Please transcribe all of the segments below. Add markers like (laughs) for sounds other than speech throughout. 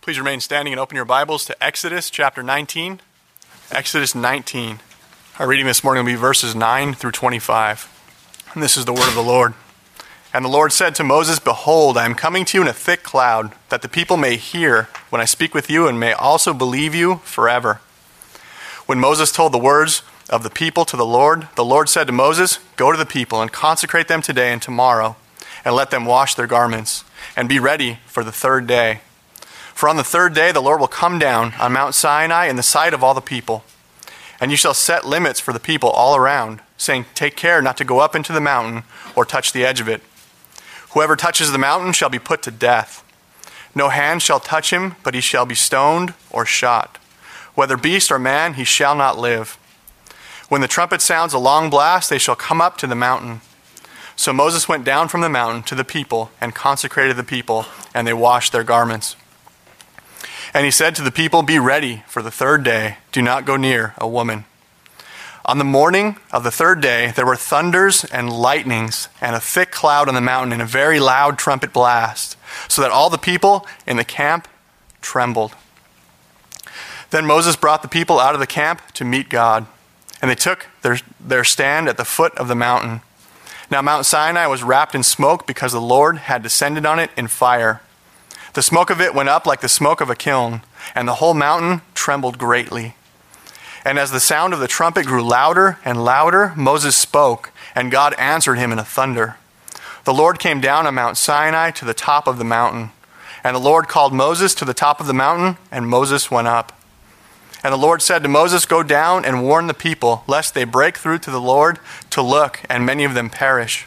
Please remain standing and open your Bibles to Exodus chapter 19. Exodus 19. Our reading this morning will be verses 9 through 25. And this is the word of the Lord. And the Lord said to Moses, Behold, I am coming to you in a thick cloud, that the people may hear when I speak with you and may also believe you forever. When Moses told the words of the people to the Lord, the Lord said to Moses, Go to the people and consecrate them today and tomorrow, and let them wash their garments, and be ready for the third day. For on the third day the Lord will come down on Mount Sinai in the sight of all the people. And you shall set limits for the people all around, saying, Take care not to go up into the mountain or touch the edge of it. Whoever touches the mountain shall be put to death. No hand shall touch him, but he shall be stoned or shot. Whether beast or man, he shall not live. When the trumpet sounds a long blast, they shall come up to the mountain. So Moses went down from the mountain to the people and consecrated the people, and they washed their garments. And he said to the people, Be ready for the third day. Do not go near a woman. On the morning of the third day, there were thunders and lightnings and a thick cloud on the mountain and a very loud trumpet blast, so that all the people in the camp trembled. Then Moses brought the people out of the camp to meet God, and they took their, their stand at the foot of the mountain. Now, Mount Sinai was wrapped in smoke because the Lord had descended on it in fire. The smoke of it went up like the smoke of a kiln, and the whole mountain trembled greatly. And as the sound of the trumpet grew louder and louder, Moses spoke, and God answered him in a thunder. The Lord came down on Mount Sinai to the top of the mountain. And the Lord called Moses to the top of the mountain, and Moses went up. And the Lord said to Moses, Go down and warn the people, lest they break through to the Lord to look, and many of them perish.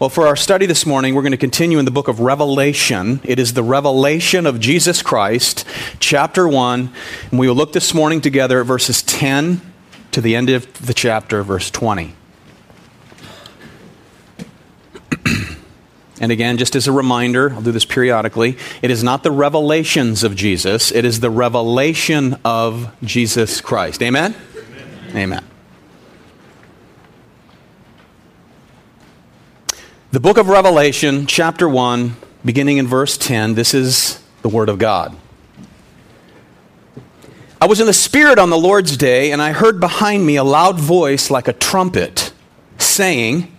Well, for our study this morning, we're going to continue in the book of Revelation. It is the revelation of Jesus Christ, chapter 1. And we will look this morning together at verses 10 to the end of the chapter, verse 20. (clears throat) and again, just as a reminder, I'll do this periodically. It is not the revelations of Jesus, it is the revelation of Jesus Christ. Amen? Amen. Amen. The book of Revelation, chapter 1, beginning in verse 10, this is the Word of God. I was in the Spirit on the Lord's day, and I heard behind me a loud voice like a trumpet saying,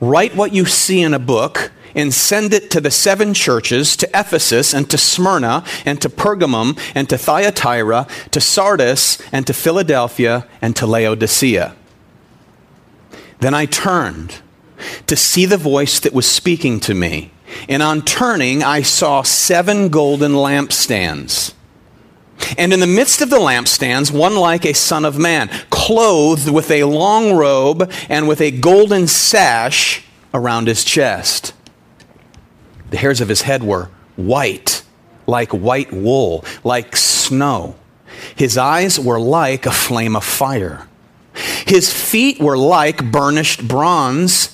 Write what you see in a book and send it to the seven churches to Ephesus and to Smyrna and to Pergamum and to Thyatira, to Sardis and to Philadelphia and to Laodicea. Then I turned to see the voice that was speaking to me. And on turning, I saw seven golden lampstands. And in the midst of the lampstands, one like a son of man, clothed with a long robe and with a golden sash around his chest. The hairs of his head were white, like white wool, like snow. His eyes were like a flame of fire. His feet were like burnished bronze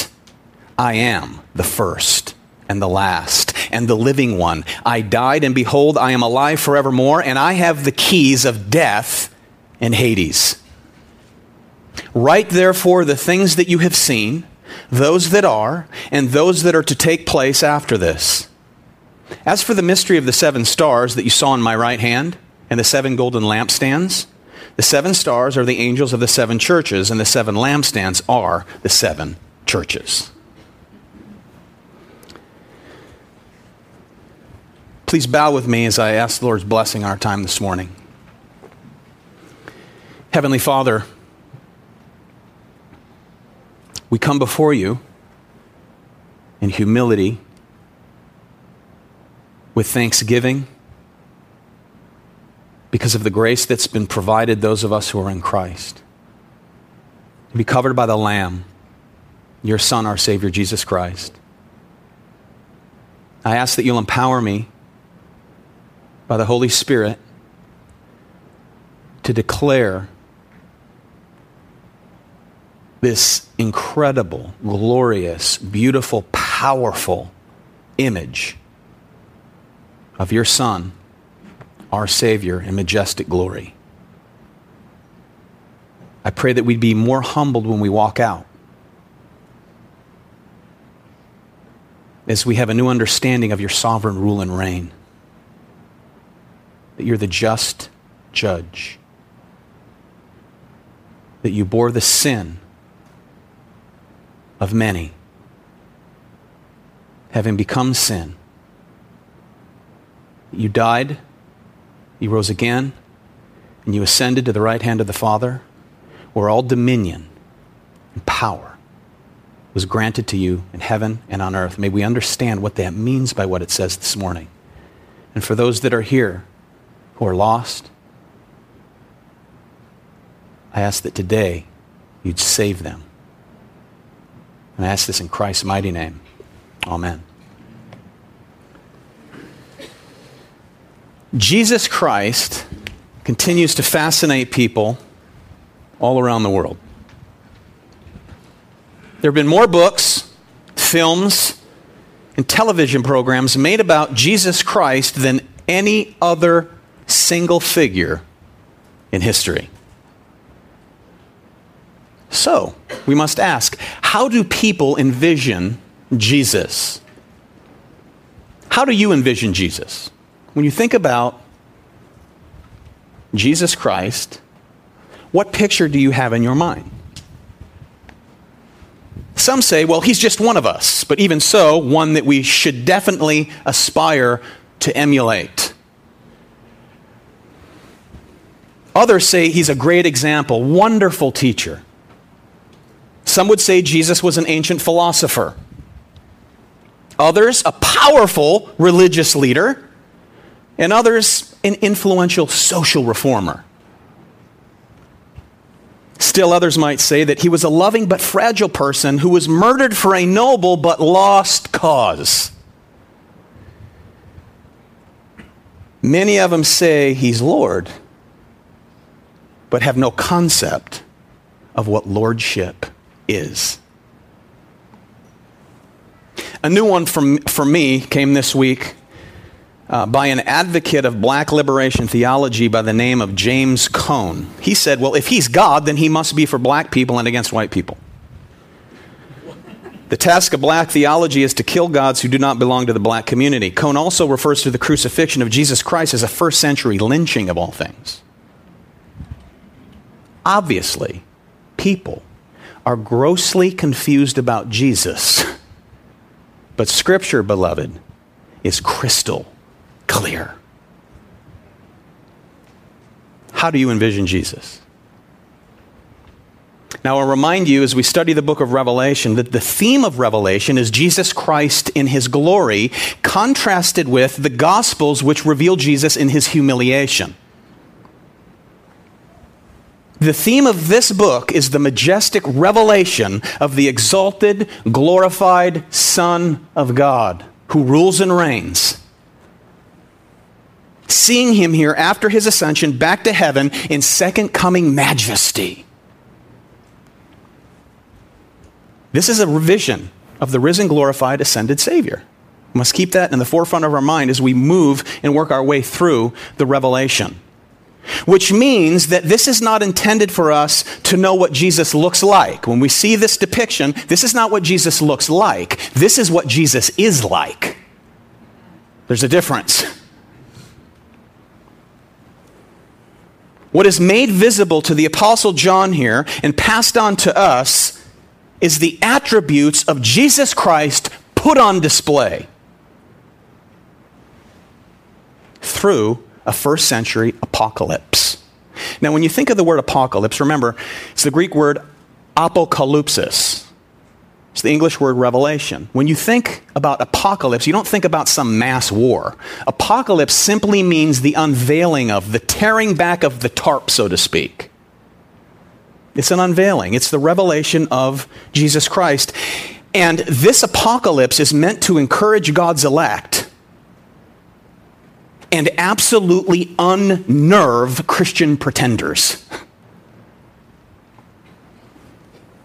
I am the first and the last and the living one. I died, and behold, I am alive forevermore, and I have the keys of death and Hades. Write therefore the things that you have seen, those that are, and those that are to take place after this. As for the mystery of the seven stars that you saw in my right hand, and the seven golden lampstands, the seven stars are the angels of the seven churches, and the seven lampstands are the seven churches. Please bow with me as I ask the Lord's blessing on our time this morning. Heavenly Father, we come before you in humility, with thanksgiving, because of the grace that's been provided those of us who are in Christ. To be covered by the Lamb, your Son, our Savior, Jesus Christ. I ask that you'll empower me by the Holy Spirit to declare this incredible, glorious, beautiful, powerful image of your Son, our Savior, in majestic glory. I pray that we'd be more humbled when we walk out. As we have a new understanding of your sovereign rule and reign, that you're the just judge, that you bore the sin of many, having become sin. You died, you rose again, and you ascended to the right hand of the Father, where all dominion and power was granted to you in heaven and on earth. May we understand what that means by what it says this morning. And for those that are here are lost, I ask that today you'd save them. And I ask this in Christ's mighty name. Amen. Jesus Christ continues to fascinate people all around the world. There have been more books, films, and television programs made about Jesus Christ than any other single figure in history. So, we must ask how do people envision Jesus? How do you envision Jesus? When you think about Jesus Christ, what picture do you have in your mind? Some say, well, he's just one of us, but even so, one that we should definitely aspire to emulate. Others say he's a great example, wonderful teacher. Some would say Jesus was an ancient philosopher. Others, a powerful religious leader. And others, an influential social reformer. Still, others might say that he was a loving but fragile person who was murdered for a noble but lost cause. Many of them say he's Lord, but have no concept of what lordship is. A new one from, for me came this week uh, by an advocate of black liberation theology by the name of James Cone. He said, Well, if he's God, then he must be for black people and against white people. The task of black theology is to kill gods who do not belong to the black community. Cone also refers to the crucifixion of Jesus Christ as a first century lynching of all things. Obviously, people are grossly confused about Jesus. (laughs) But Scripture, beloved, is crystal clear. How do you envision Jesus? Now, I'll remind you as we study the book of Revelation that the theme of Revelation is Jesus Christ in his glory, contrasted with the Gospels, which reveal Jesus in his humiliation. The theme of this book is the majestic revelation of the exalted, glorified Son of God who rules and reigns. Seeing him here after his ascension back to heaven in second coming majesty. This is a revision of the risen, glorified, ascended Savior. We must keep that in the forefront of our mind as we move and work our way through the revelation. Which means that this is not intended for us to know what Jesus looks like. When we see this depiction, this is not what Jesus looks like. This is what Jesus is like. There's a difference. What is made visible to the Apostle John here and passed on to us is the attributes of Jesus Christ put on display through a first century apocalypse. Now, when you think of the word apocalypse, remember, it's the Greek word apokalypsis. It's the English word revelation. When you think about apocalypse, you don't think about some mass war. Apocalypse simply means the unveiling of, the tearing back of the tarp, so to speak. It's an unveiling, it's the revelation of Jesus Christ. And this apocalypse is meant to encourage God's elect and absolutely unnerve Christian pretenders. (laughs)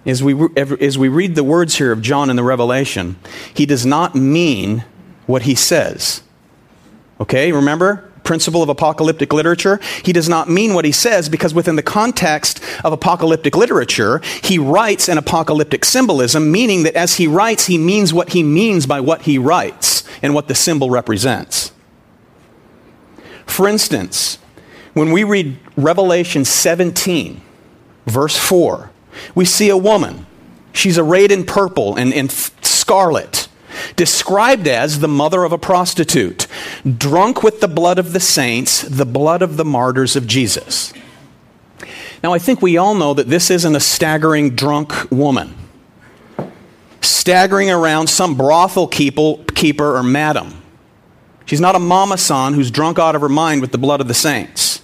As we, as we read the words here of John in the Revelation, he does not mean what he says. Okay, remember? Principle of apocalyptic literature. He does not mean what he says because, within the context of apocalyptic literature, he writes an apocalyptic symbolism, meaning that as he writes, he means what he means by what he writes and what the symbol represents. For instance, when we read Revelation 17, verse 4, we see a woman. She's arrayed in purple and, in scarlet, described as the mother of a prostitute, drunk with the blood of the saints, the blood of the martyrs of Jesus. Now, I think we all know that this isn't a staggering drunk woman, staggering around some brothel keeper or madam. She's not a mama san who's drunk out of her mind with the blood of the saints.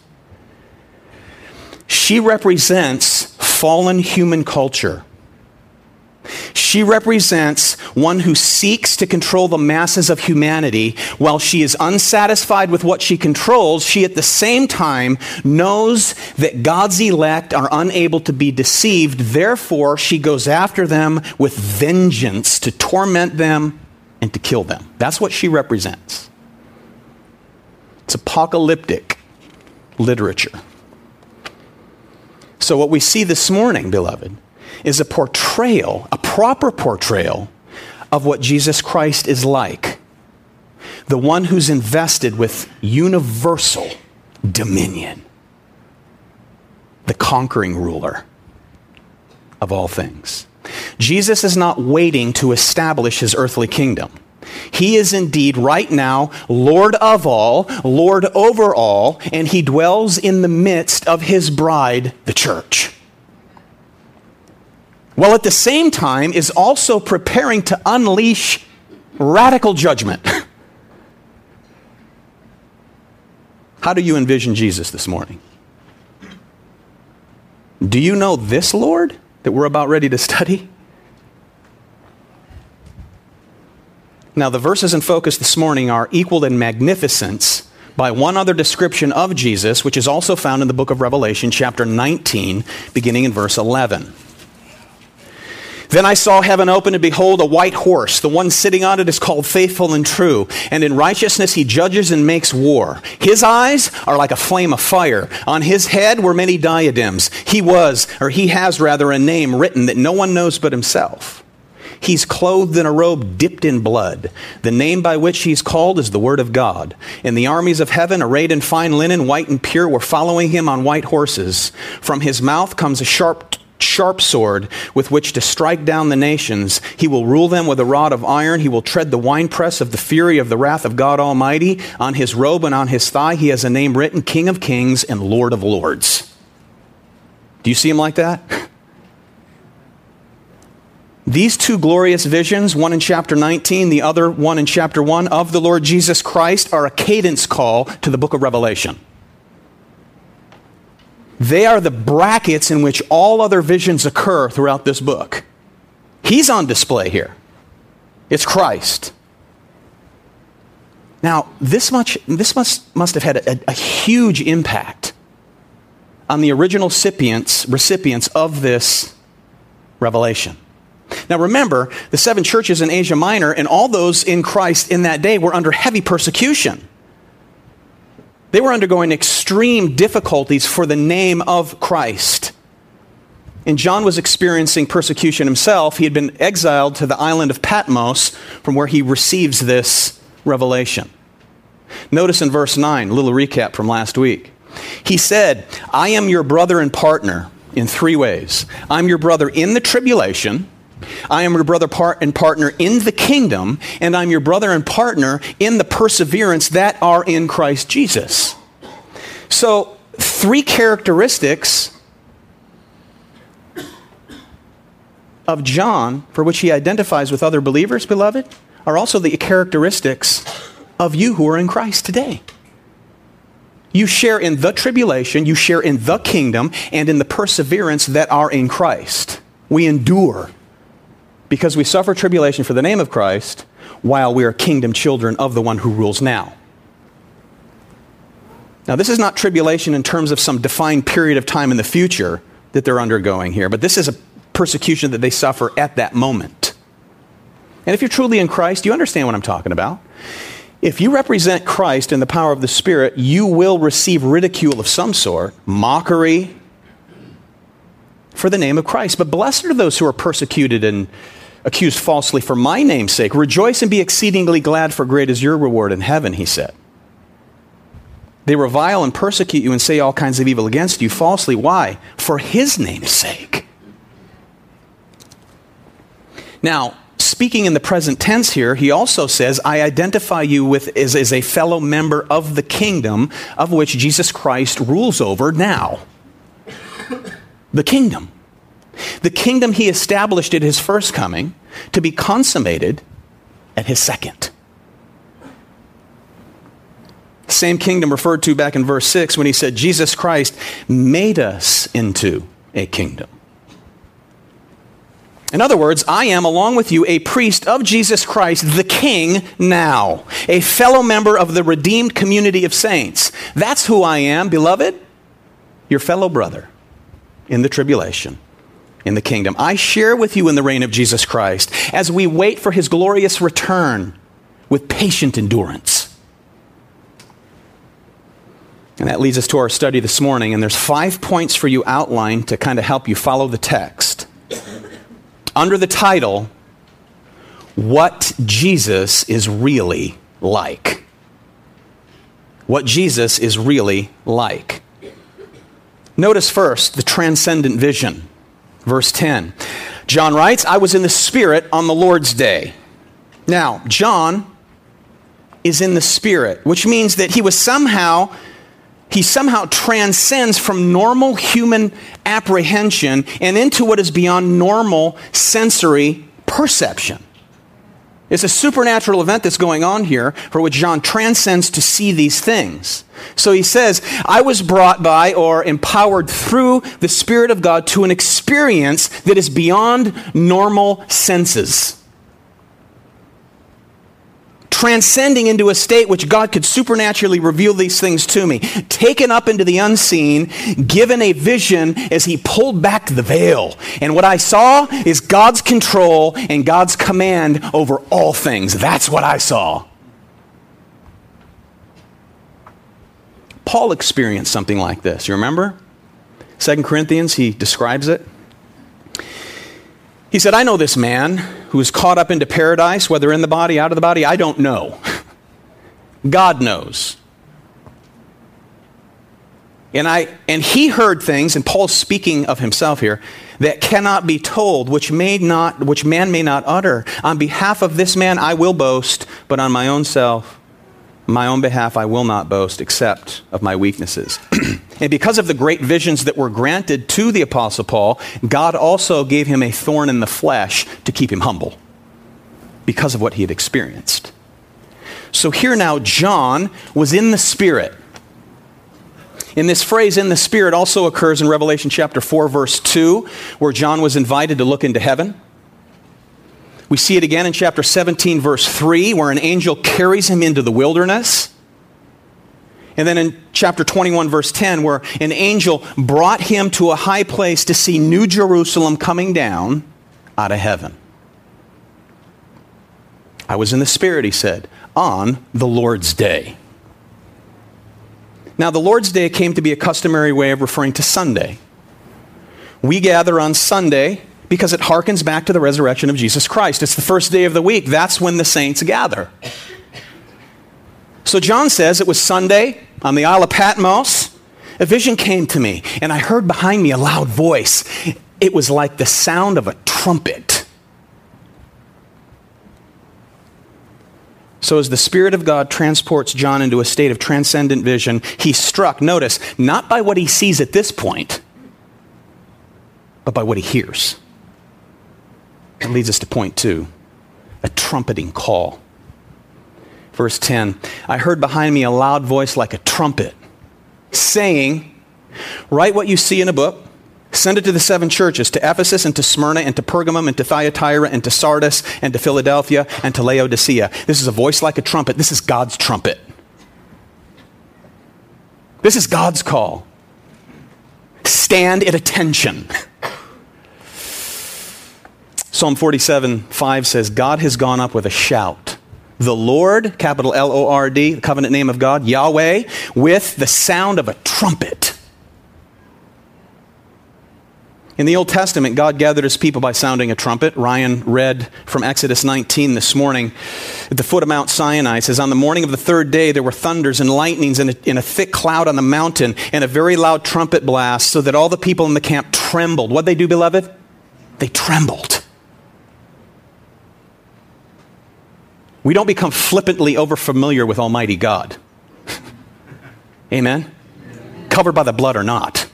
She represents fallen human culture. She represents one who seeks to control the masses of humanity. While she is unsatisfied with what she controls, she at the same time knows that God's elect are unable to be deceived. Therefore, she goes after them with vengeance to torment them and to kill them. That's what she represents. It's apocalyptic literature. So, what we see this morning, beloved, is a portrayal, a proper portrayal of what Jesus Christ is like. The one who's invested with universal dominion, the conquering ruler of all things. Jesus is not waiting to establish his earthly kingdom. He is indeed right now Lord of all, Lord over all, and he dwells in the midst of his bride, the church. While at the same time is also preparing to unleash radical judgment. (laughs) How do you envision Jesus this morning? Do you know this Lord that we're about ready to study? Now, the verses in focus this morning are equaled in magnificence by one other description of Jesus, which is also found in the book of Revelation, chapter 19, beginning in verse 11. Then I saw heaven open, and behold, a white horse. The one sitting on it is called Faithful and True, and in righteousness he judges and makes war. His eyes are like a flame of fire. On his head were many diadems. He was, or he has rather, a name written that no one knows but himself. He's clothed in a robe dipped in blood. The name by which he's called is the Word of God. And the armies of heaven, arrayed in fine linen, white and pure, were following him on white horses. From his mouth comes a sharp sharp sword with which to strike down the nations. He will rule them with a rod of iron. He will tread the winepress of the fury of the wrath of God Almighty. On his robe and on his thigh, he has a name written King of Kings and Lord of Lords. Do you see him like that? (laughs) These two glorious visions, one in chapter 19, the other one in chapter 1 of the Lord Jesus Christ, are a cadence call to the book of Revelation. They are the brackets in which all other visions occur throughout this book. He's on display here. It's Christ. Now, this, much, this must, must have had a, a huge impact on the original recipients, recipients of this revelation. Now remember, the seven churches in Asia Minor and all those in Christ in that day were under heavy persecution. They were undergoing extreme difficulties for the name of Christ. And John was experiencing persecution himself. He had been exiled to the island of Patmos from where he receives this revelation. Notice in verse 9, a little recap from last week. He said, I am your brother and partner in three ways. I'm your brother in the tribulation. I am your brother and partner in the kingdom, and I'm your brother and partner in the perseverance that are in Christ Jesus. So, three characteristics of John, for which he identifies with other believers, beloved, are also the characteristics of you who are in Christ today. You share in the tribulation, you share in the kingdom, and in the perseverance that are in Christ. We endure because we suffer tribulation for the name of Christ while we are kingdom children of the one who rules now. Now, this is not tribulation in terms of some defined period of time in the future that they're undergoing here, but this is a persecution that they suffer at that moment. And if you're truly in Christ, you understand what I'm talking about. If you represent Christ in the power of the Spirit, you will receive ridicule of some sort, mockery for the name of Christ. But blessed are those who are persecuted and accused falsely for my name's sake. Rejoice and be exceedingly glad, for great is your reward in heaven, he said. They revile and persecute you and say all kinds of evil against you falsely. Why? For his name's sake. Now, speaking in the present tense here, he also says, I identify you with as, as a fellow member of the kingdom of which Jesus Christ rules over now. The kingdom. The kingdom he established at his first coming to be consummated at his second. Same kingdom referred to back in verse 6 when he said, Jesus Christ made us into a kingdom. In other words, I am, along with you, a priest of Jesus Christ, the King, now, a fellow member of the redeemed community of saints. That's who I am, beloved, your fellow brother in the tribulation, in the kingdom. I share with you in the reign of Jesus Christ as we wait for his glorious return with patient endurance. And that leads us to our study this morning, and there's five points for you outlined to kind of help you follow the text under the title, What Jesus is Really Like. What Jesus is really like. Notice first the transcendent vision. Verse 10. John writes, I was in the Spirit on the Lord's day. Now, John is in the Spirit, which means that he was somehow he somehow transcends from normal human apprehension and into what is beyond normal sensory perception. It's a supernatural event that's going on here for which John transcends to see these things. So he says, I was brought by or empowered through the Spirit of God to an experience that is beyond normal senses transcending into a state which God could supernaturally reveal these things to me, taken up into the unseen, given a vision as He pulled back the veil. And what I saw is God's control and God's command over all things. That's what I saw. Paul experienced something like this. You remember? Second Corinthians, he describes it. He said, I know this man who is caught up into paradise, whether in the body, out of the body, I don't know. God knows. And, I, and he heard things, and Paul's speaking of himself here, that cannot be told, which, may not, which man may not utter. On behalf of this man I will boast, but on my own self my own behalf, I will not boast except of my weaknesses. (clears throat) and because of the great visions that were granted to the Apostle Paul, God also gave him a thorn in the flesh to keep him humble because of what he had experienced. So here now, John was in the Spirit. In this phrase, in the Spirit, also occurs in Revelation chapter 4, verse 2, where John was invited to look into heaven. We see it again in chapter 17, verse 3, where an angel carries him into the wilderness. And then in chapter 21, verse 10, where an angel brought him to a high place to see New Jerusalem coming down out of heaven. I was in the Spirit, he said, on the Lord's day. Now, the Lord's day came to be a customary way of referring to Sunday. We gather on Sunday because it harkens back to the resurrection of Jesus Christ. It's the first day of the week. That's when the saints gather. So John says it was Sunday on the Isle of Patmos. A vision came to me, and I heard behind me a loud voice. It was like the sound of a trumpet. So, as the Spirit of God transports John into a state of transcendent vision, he's struck, notice, not by what he sees at this point, but by what he hears. That leads us to point two a trumpeting call. Verse 10 I heard behind me a loud voice like a trumpet saying, Write what you see in a book Send it to the seven churches to Ephesus and to Smyrna and to Pergamum and to Thyatira and to Sardis and to Philadelphia and to Laodicea. This is a voice like a trumpet. This is God's trumpet. This is God's call. Stand at attention. Psalm 47 5 says, God has gone up with a shout. The Lord, capital L O R D, the covenant name of God, Yahweh, with the sound of a trumpet. In the Old Testament, God gathered his people by sounding a trumpet. Ryan read from Exodus 19 this morning. At the foot of Mount Sinai, it says, On the morning of the third day, there were thunders and lightnings and a, a thick cloud on the mountain and a very loud trumpet blast, so that all the people in the camp trembled. What'd they do, beloved? They trembled. We don't become flippantly overfamiliar with Almighty God. (laughs) Amen? Covered by the blood or not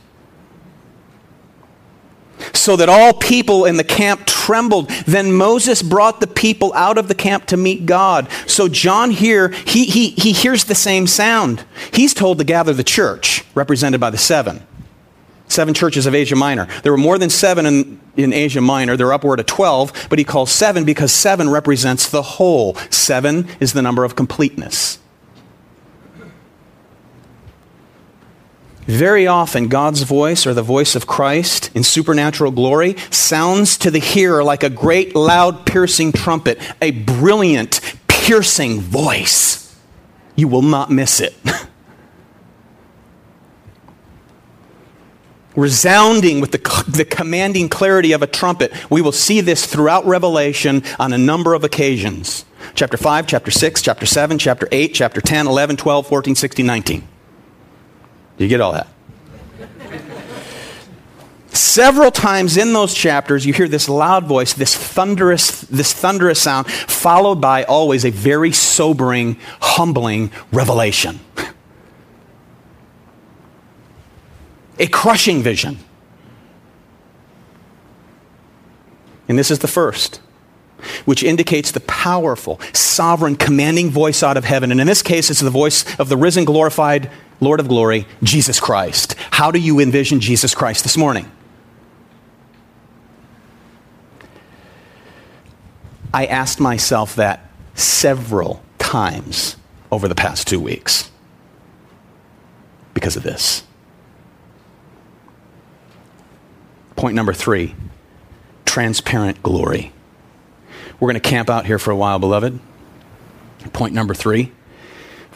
so that all people in the camp trembled. Then Moses brought the people out of the camp to meet God. So John here, he, he, he hears the same sound. He's told to gather the church, represented by the seven. Seven churches of Asia Minor. There were more than seven in, in Asia Minor. They're upward of 12, but he calls seven because seven represents the whole. Seven is the number of completeness. Very often, God's voice or the voice of Christ in supernatural glory sounds to the hearer like a great, loud, piercing trumpet, a brilliant, piercing voice. You will not miss it. (laughs) Resounding with the, (laughs) the commanding clarity of a trumpet. We will see this throughout Revelation on a number of occasions. Chapter 5, chapter 6, chapter 7, chapter 8, chapter 10, 11, 12, 14, 16, 19. Do you get all that? Several times in those chapters, you hear this loud voice, this thunderous, this thunderous sound, followed by always a very sobering, humbling revelation. A crushing vision. And this is the first, which indicates the powerful, sovereign, commanding voice out of heaven. And in this case, it's the voice of the risen, glorified Lord of glory, Jesus Christ. How do you envision Jesus Christ this morning? I asked myself that several times over the past two weeks because of this. Point number three transparent glory. We're going to camp out here for a while, beloved. Point number three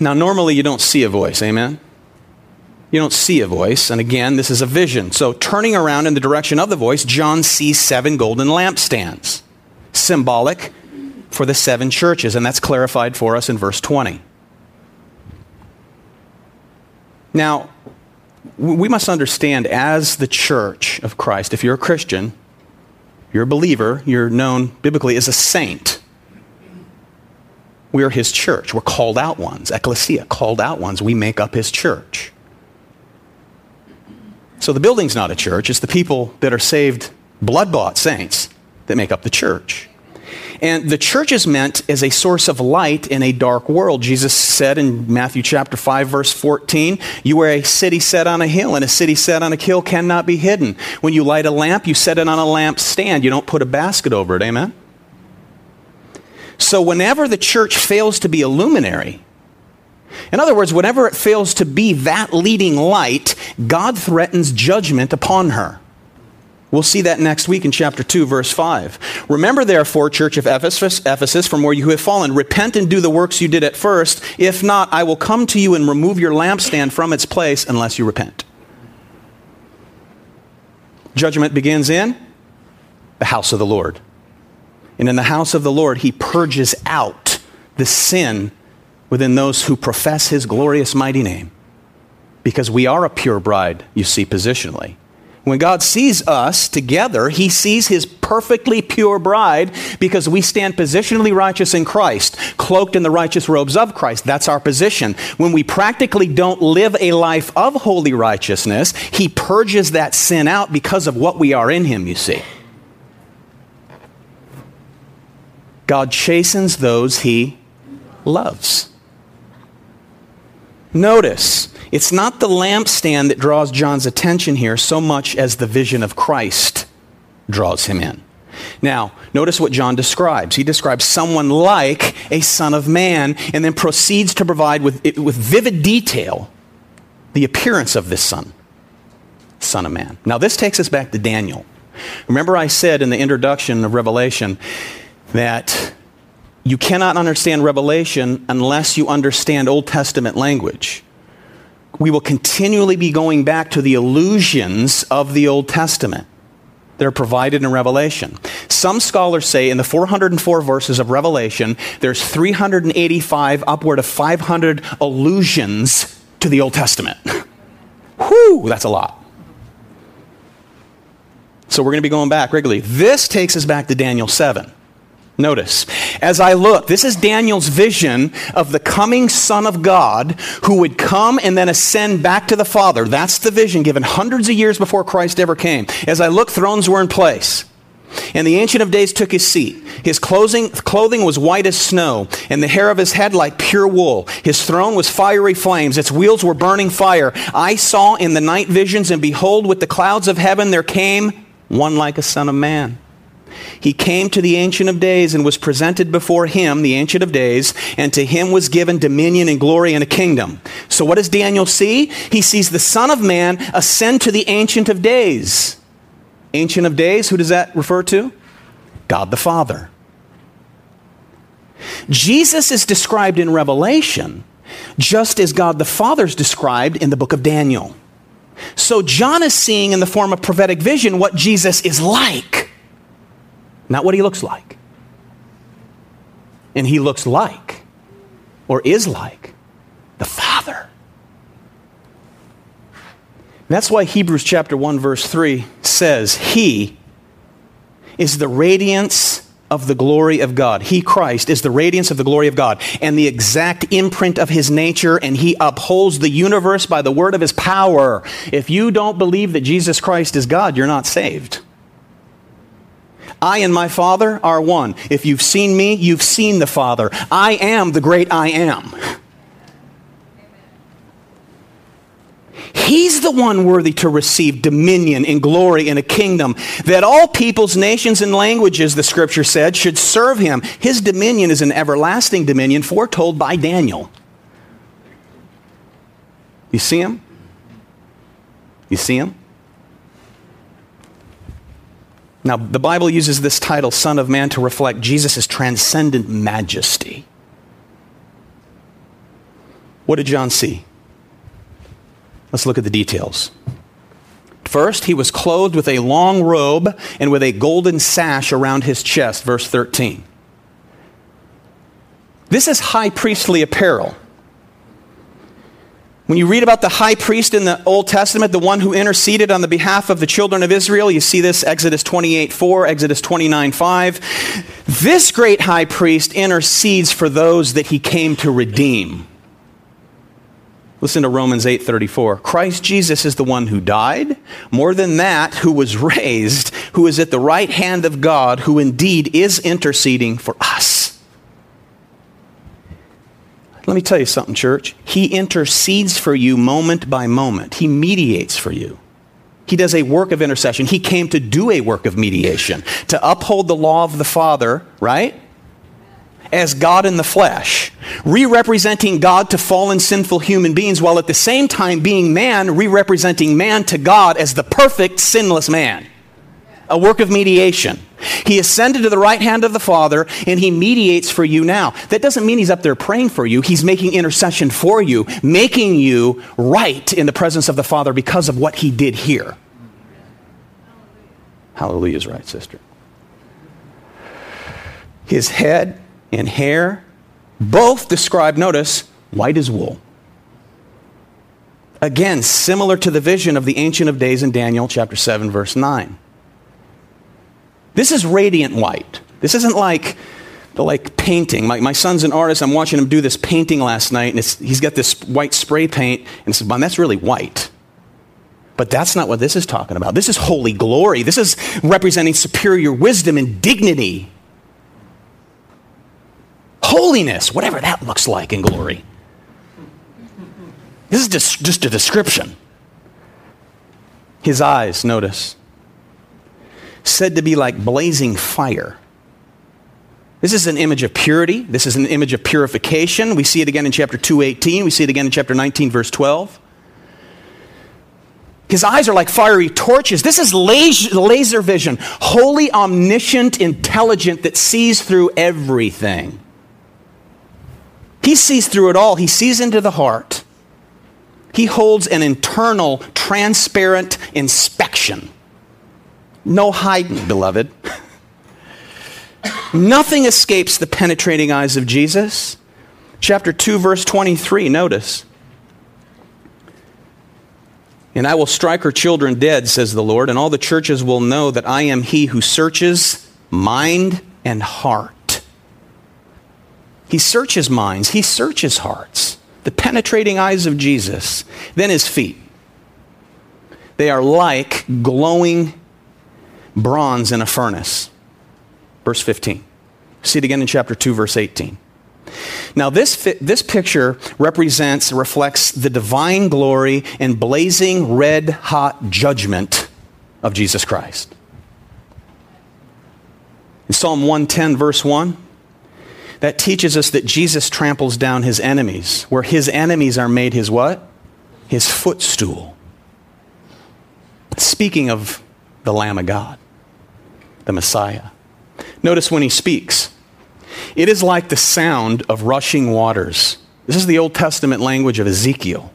Now, normally you don't see a voice, amen? You don't see a voice. And again, this is a vision. So, turning around in the direction of the voice, John sees seven golden lampstands, symbolic for the seven churches. And that's clarified for us in verse 20. Now, we must understand as the church of Christ, if you're a Christian, you're a believer, you're known biblically as a saint. We are his church. We're called out ones. Ecclesia, called out ones. We make up his church. So the building's not a church, it's the people that are saved, blood bought saints that make up the church. And the church is meant as a source of light in a dark world. Jesus said in Matthew chapter 5 verse 14, you are a city set on a hill and a city set on a hill cannot be hidden. When you light a lamp, you set it on a lamp stand. You don't put a basket over it. Amen? So whenever the church fails to be a luminary, in other words, whenever it fails to be that leading light, God threatens judgment upon her. We'll see that next week in chapter 2, verse 5. Remember, therefore, church of Ephesus, Ephesus, from where you have fallen, repent and do the works you did at first. If not, I will come to you and remove your lampstand from its place unless you repent. Judgment begins in the house of the Lord. And in the house of the Lord, he purges out the sin within those who profess his glorious mighty name. Because we are a pure bride, you see, positionally. When God sees us together, he sees his perfectly pure bride because we stand positionally righteous in Christ, cloaked in the righteous robes of Christ. That's our position. When we practically don't live a life of holy righteousness, he purges that sin out because of what we are in him, you see. God chastens those he loves. Notice, it's not the lampstand that draws John's attention here so much as the vision of Christ draws him in. Now, notice what John describes. He describes someone like a son of man and then proceeds to provide with, with vivid detail the appearance of this son, son of man. Now, this takes us back to Daniel. Remember, I said in the introduction of Revelation that you cannot understand Revelation unless you understand Old Testament language we will continually be going back to the illusions of the Old Testament that are provided in Revelation. Some scholars say in the 404 verses of Revelation, there's 385, upward of 500 allusions to the Old Testament. (laughs) Whew, that's a lot. So we're going to be going back regularly. This takes us back to Daniel 7. Notice, as I look, this is Daniel's vision of the coming Son of God who would come and then ascend back to the Father. That's the vision given hundreds of years before Christ ever came. As I look, thrones were in place. And the Ancient of Days took his seat. His clothing, clothing was white as snow, and the hair of his head like pure wool. His throne was fiery flames, its wheels were burning fire. I saw in the night visions, and behold, with the clouds of heaven there came one like a son of man. He came to the Ancient of Days and was presented before him, the Ancient of Days, and to him was given dominion and glory and a kingdom. So what does Daniel see? He sees the Son of Man ascend to the Ancient of Days. Ancient of Days, who does that refer to? God the Father. Jesus is described in Revelation just as God the Father is described in the book of Daniel. So John is seeing in the form of prophetic vision what Jesus is like not what he looks like. And he looks like, or is like, the Father. That's why Hebrews chapter 1 verse 3 says, He is the radiance of the glory of God. He, Christ, is the radiance of the glory of God and the exact imprint of his nature, and he upholds the universe by the word of his power. If you don't believe that Jesus Christ is God, you're not saved. I and my Father are one. If you've seen me, you've seen the Father. I am the great I am. He's the one worthy to receive dominion and glory and a kingdom that all peoples, nations, and languages, the scripture said, should serve him. His dominion is an everlasting dominion foretold by Daniel. You see him? You see him? Now, the Bible uses this title, Son of Man, to reflect Jesus' transcendent majesty. What did John see? Let's look at the details. First, he was clothed with a long robe and with a golden sash around his chest, verse 13. This is high priestly apparel. When you read about the high priest in the Old Testament, the one who interceded on the behalf of the children of Israel, you see this Exodus 28 4, Exodus 29 5. This great high priest intercedes for those that he came to redeem. Listen to Romans 8:34. Christ Jesus is the one who died, more than that, who was raised, who is at the right hand of God, who indeed is interceding for us. Let me tell you something, church. He intercedes for you moment by moment, He mediates for you. He does a work of intercession. He came to do a work of mediation, to uphold the law of the Father, right? As God in the flesh, re representing God to fallen sinful human beings, while at the same time being man, re representing man to God as the perfect sinless man. A work of mediation. He ascended to the right hand of the Father and he mediates for you now. That doesn't mean he's up there praying for you. He's making intercession for you, making you right in the presence of the Father because of what he did here. Hallelujah is right, sister. His head and hair both describe, notice, white as wool. Again, similar to the vision of the Ancient of Days in Daniel chapter 7, verse 9. This is radiant white. This isn't like the like painting. My, my son's an artist. I'm watching him do this painting last night, and he's got this white spray paint, and says, "Man, that's really white." But that's not what this is talking about. This is holy glory. This is representing superior wisdom and dignity. Holiness, whatever that looks like in glory. This is just, just a description. His eyes, notice, said to be like blazing fire. This is an image of purity. This is an image of purification. We see it again in chapter 2:18. We see it again in chapter 19 verse 12. His eyes are like fiery torches. This is laser vision, holy, omniscient, intelligent that sees through everything. He sees through it all. He sees into the heart. He holds an internal, transparent inspection. No hiding, beloved. Nothing escapes the penetrating eyes of Jesus. Chapter 2, verse 23, notice. And I will strike her children dead, says the Lord, and all the churches will know that I am he who searches mind and heart. He searches minds, he searches hearts the penetrating eyes of Jesus, then his feet. They are like glowing bronze in a furnace. Verse 15. See it again in chapter 2, verse 18. Now, this, fi- this picture represents, reflects the divine glory and blazing red hot judgment of Jesus Christ. In Psalm 110, verse 1, that teaches us that Jesus tramples down his enemies, where his enemies are made his what? His footstool. Speaking of the Lamb of God, the Messiah. Notice when he speaks, it is like the sound of rushing waters. This is the Old Testament language of Ezekiel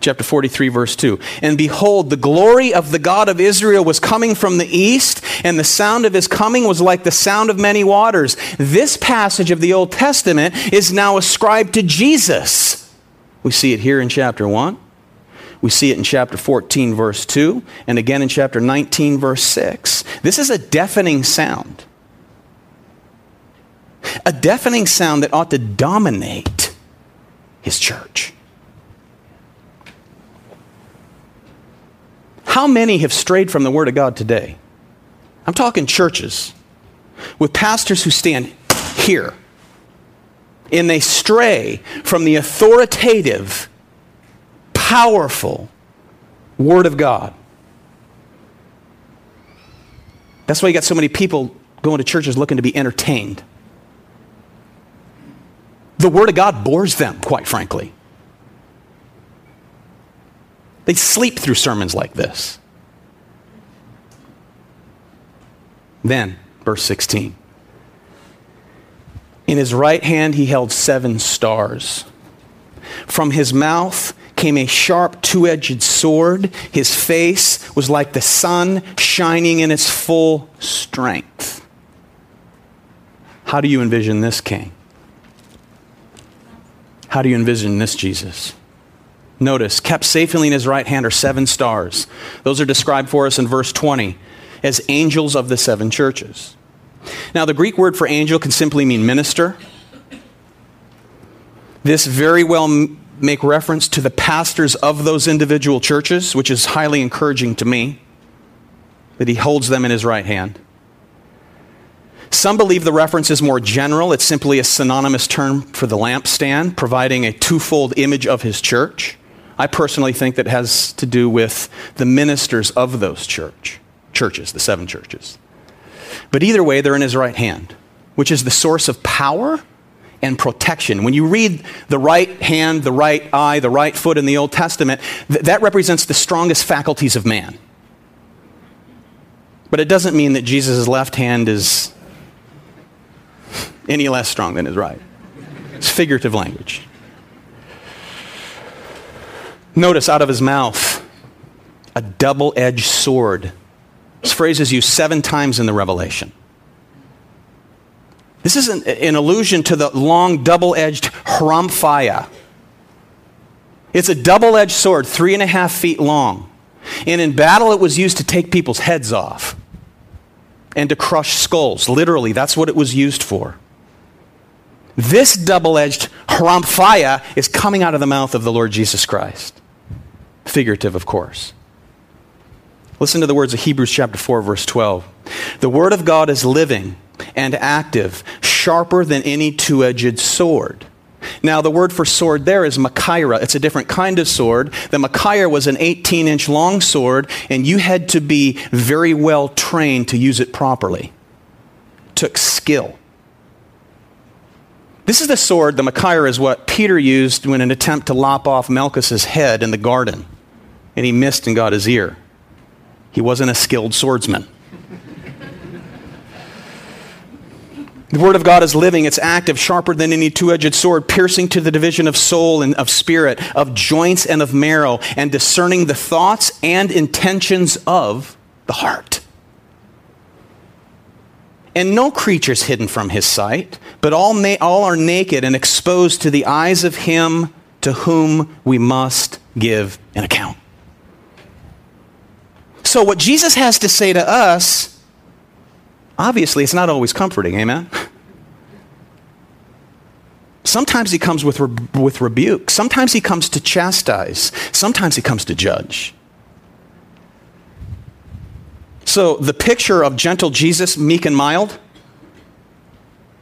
chapter 43, verse 2. And behold, the glory of the God of Israel was coming from the east, and the sound of his coming was like the sound of many waters. This passage of the Old Testament is now ascribed to Jesus. We see it here in chapter 1. We see it in chapter 14, verse 2, and again in chapter 19, verse 6. This is a deafening sound. A deafening sound that ought to dominate his church. How many have strayed from the Word of God today? I'm talking churches with pastors who stand here and they stray from the authoritative, powerful Word of God. That's why you got so many people going to churches looking to be entertained. The Word of God bores them, quite frankly. They sleep through sermons like this. Then, verse 16. In his right hand he held seven stars. From his mouth came a sharp two edged sword. His face was like the sun shining in its full strength. How do you envision this king? How do you envision this Jesus? Notice, kept safely in his right hand are seven stars. Those are described for us in verse 20 as angels of the seven churches. Now, the Greek word for angel can simply mean minister. This very well make reference to the pastors of those individual churches, which is highly encouraging to me that he holds them in his right hand. Some believe the reference is more general. It's simply a synonymous term for the lampstand, providing a twofold image of his church. I personally think that has to do with the ministers of those church, churches, the seven churches. But either way, they're in his right hand, which is the source of power and protection. When you read the right hand, the right eye, the right foot in the Old Testament, th- that represents the strongest faculties of man. But it doesn't mean that Jesus' left hand is any less strong than his right. It's figurative language. Notice out of his mouth a double edged sword. This phrase is used seven times in the Revelation. This is an, an allusion to the long double edged rhomphaia. It's a double edged sword, three and a half feet long. And in battle, it was used to take people's heads off and to crush skulls. Literally, that's what it was used for. This double edged rhomphaia is coming out of the mouth of the Lord Jesus Christ. Figurative, of course. Listen to the words of Hebrews chapter 4, verse 12. The word of God is living and active, sharper than any two edged sword. Now, the word for sword there is machaira. It's a different kind of sword. The machaira was an 18 inch long sword, and you had to be very well trained to use it properly. It took skill. This is the sword, the machaira is what Peter used when an attempt to lop off Malchus's head in the garden, and he missed and got his ear. He wasn't a skilled swordsman. The Word of God is living, it's active, sharper than any two edged sword, piercing to the division of soul and of spirit, of joints and of marrow, and discerning the thoughts and intentions of the heart. And no creature is hidden from his sight, but all, na- all are naked and exposed to the eyes of him to whom we must give an account. So, what Jesus has to say to us obviously it's not always comforting, amen? (laughs) Sometimes he comes with, re- with rebuke. Sometimes he comes to chastise. Sometimes he comes to judge. So the picture of gentle Jesus, meek and mild,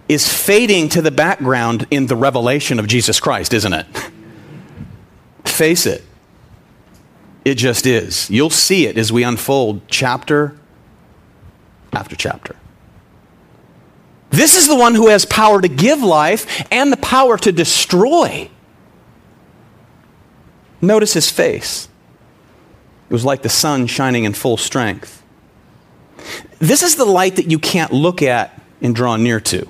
is fading to the background in the revelation of Jesus Christ, isn't it? (laughs) Face it. It just is. You'll see it as we unfold chapter after chapter. This is the one who has power to give life and the power to destroy. Notice his face. It was like the sun shining in full strength. This is the light that you can't look at and draw near to.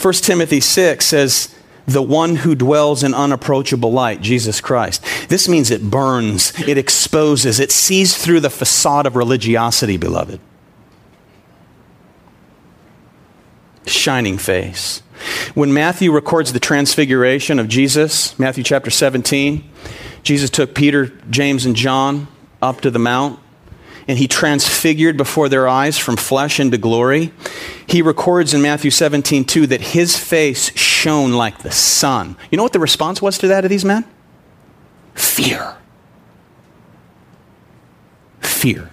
1 Timothy 6 says, the one who dwells in unapproachable light, Jesus Christ. This means it burns, it exposes, it sees through the facade of religiosity, beloved. Shining face. When Matthew records the transfiguration of Jesus, Matthew chapter 17, Jesus took Peter, James, and John up to the mount, and he transfigured before their eyes from flesh into glory. He records in Matthew 17, 2, that his face shone like the sun. You know what the response was to that of these men? Fear. Fear.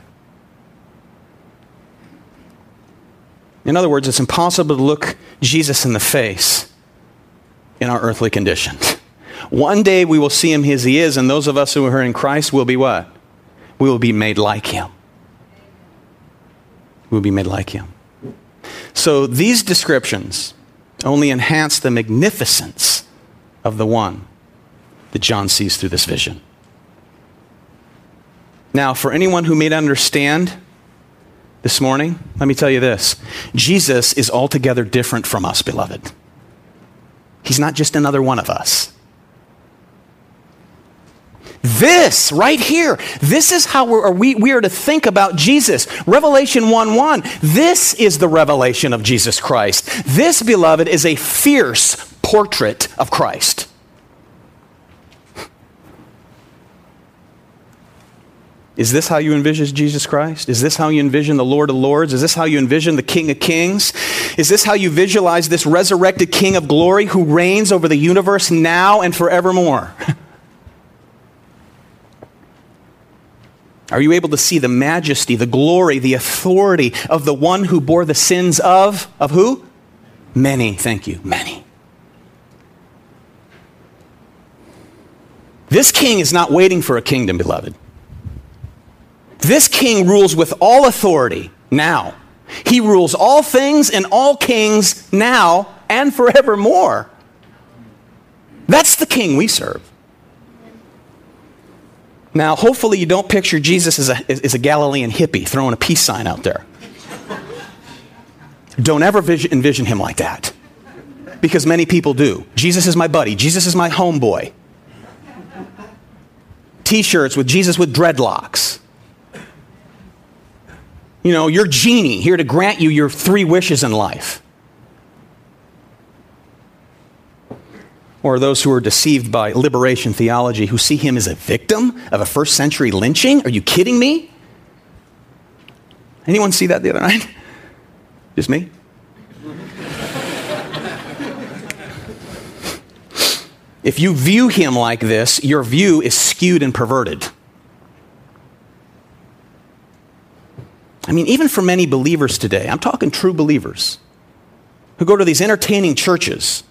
In other words, it's impossible to look Jesus in the face in our earthly condition. One day we will see him as he is, and those of us who are in Christ will be what? We will be made like him. We will be made like him. So these descriptions only enhance the magnificence of the one that John sees through this vision. Now, for anyone who may understand this morning, let me tell you this Jesus is altogether different from us, beloved. He's not just another one of us. This right here, this is how we're, we, we are to think about Jesus. Revelation 1 1, this is the revelation of Jesus Christ. This, beloved, is a fierce portrait of Christ. Is this how you envision Jesus Christ? Is this how you envision the Lord of Lords? Is this how you envision the King of Kings? Is this how you visualize this resurrected King of glory who reigns over the universe now and forevermore? (laughs) Are you able to see the majesty, the glory, the authority of the one who bore the sins of of who? Many, thank you, many. This king is not waiting for a kingdom, beloved. This king rules with all authority now. He rules all things and all kings now and forevermore. That's the king we serve. Now, hopefully, you don't picture Jesus as a, as a Galilean hippie throwing a peace sign out there. Don't ever vision, envision him like that. Because many people do. Jesus is my buddy. Jesus is my homeboy. T shirts with Jesus with dreadlocks. You know, your genie here to grant you your three wishes in life. Or those who are deceived by liberation theology who see him as a victim of a first century lynching? Are you kidding me? Anyone see that the other night? (laughs) Just me? (laughs) if you view him like this, your view is skewed and perverted. Mean, even for many believers today, I'm talking true believers who go to these entertaining churches.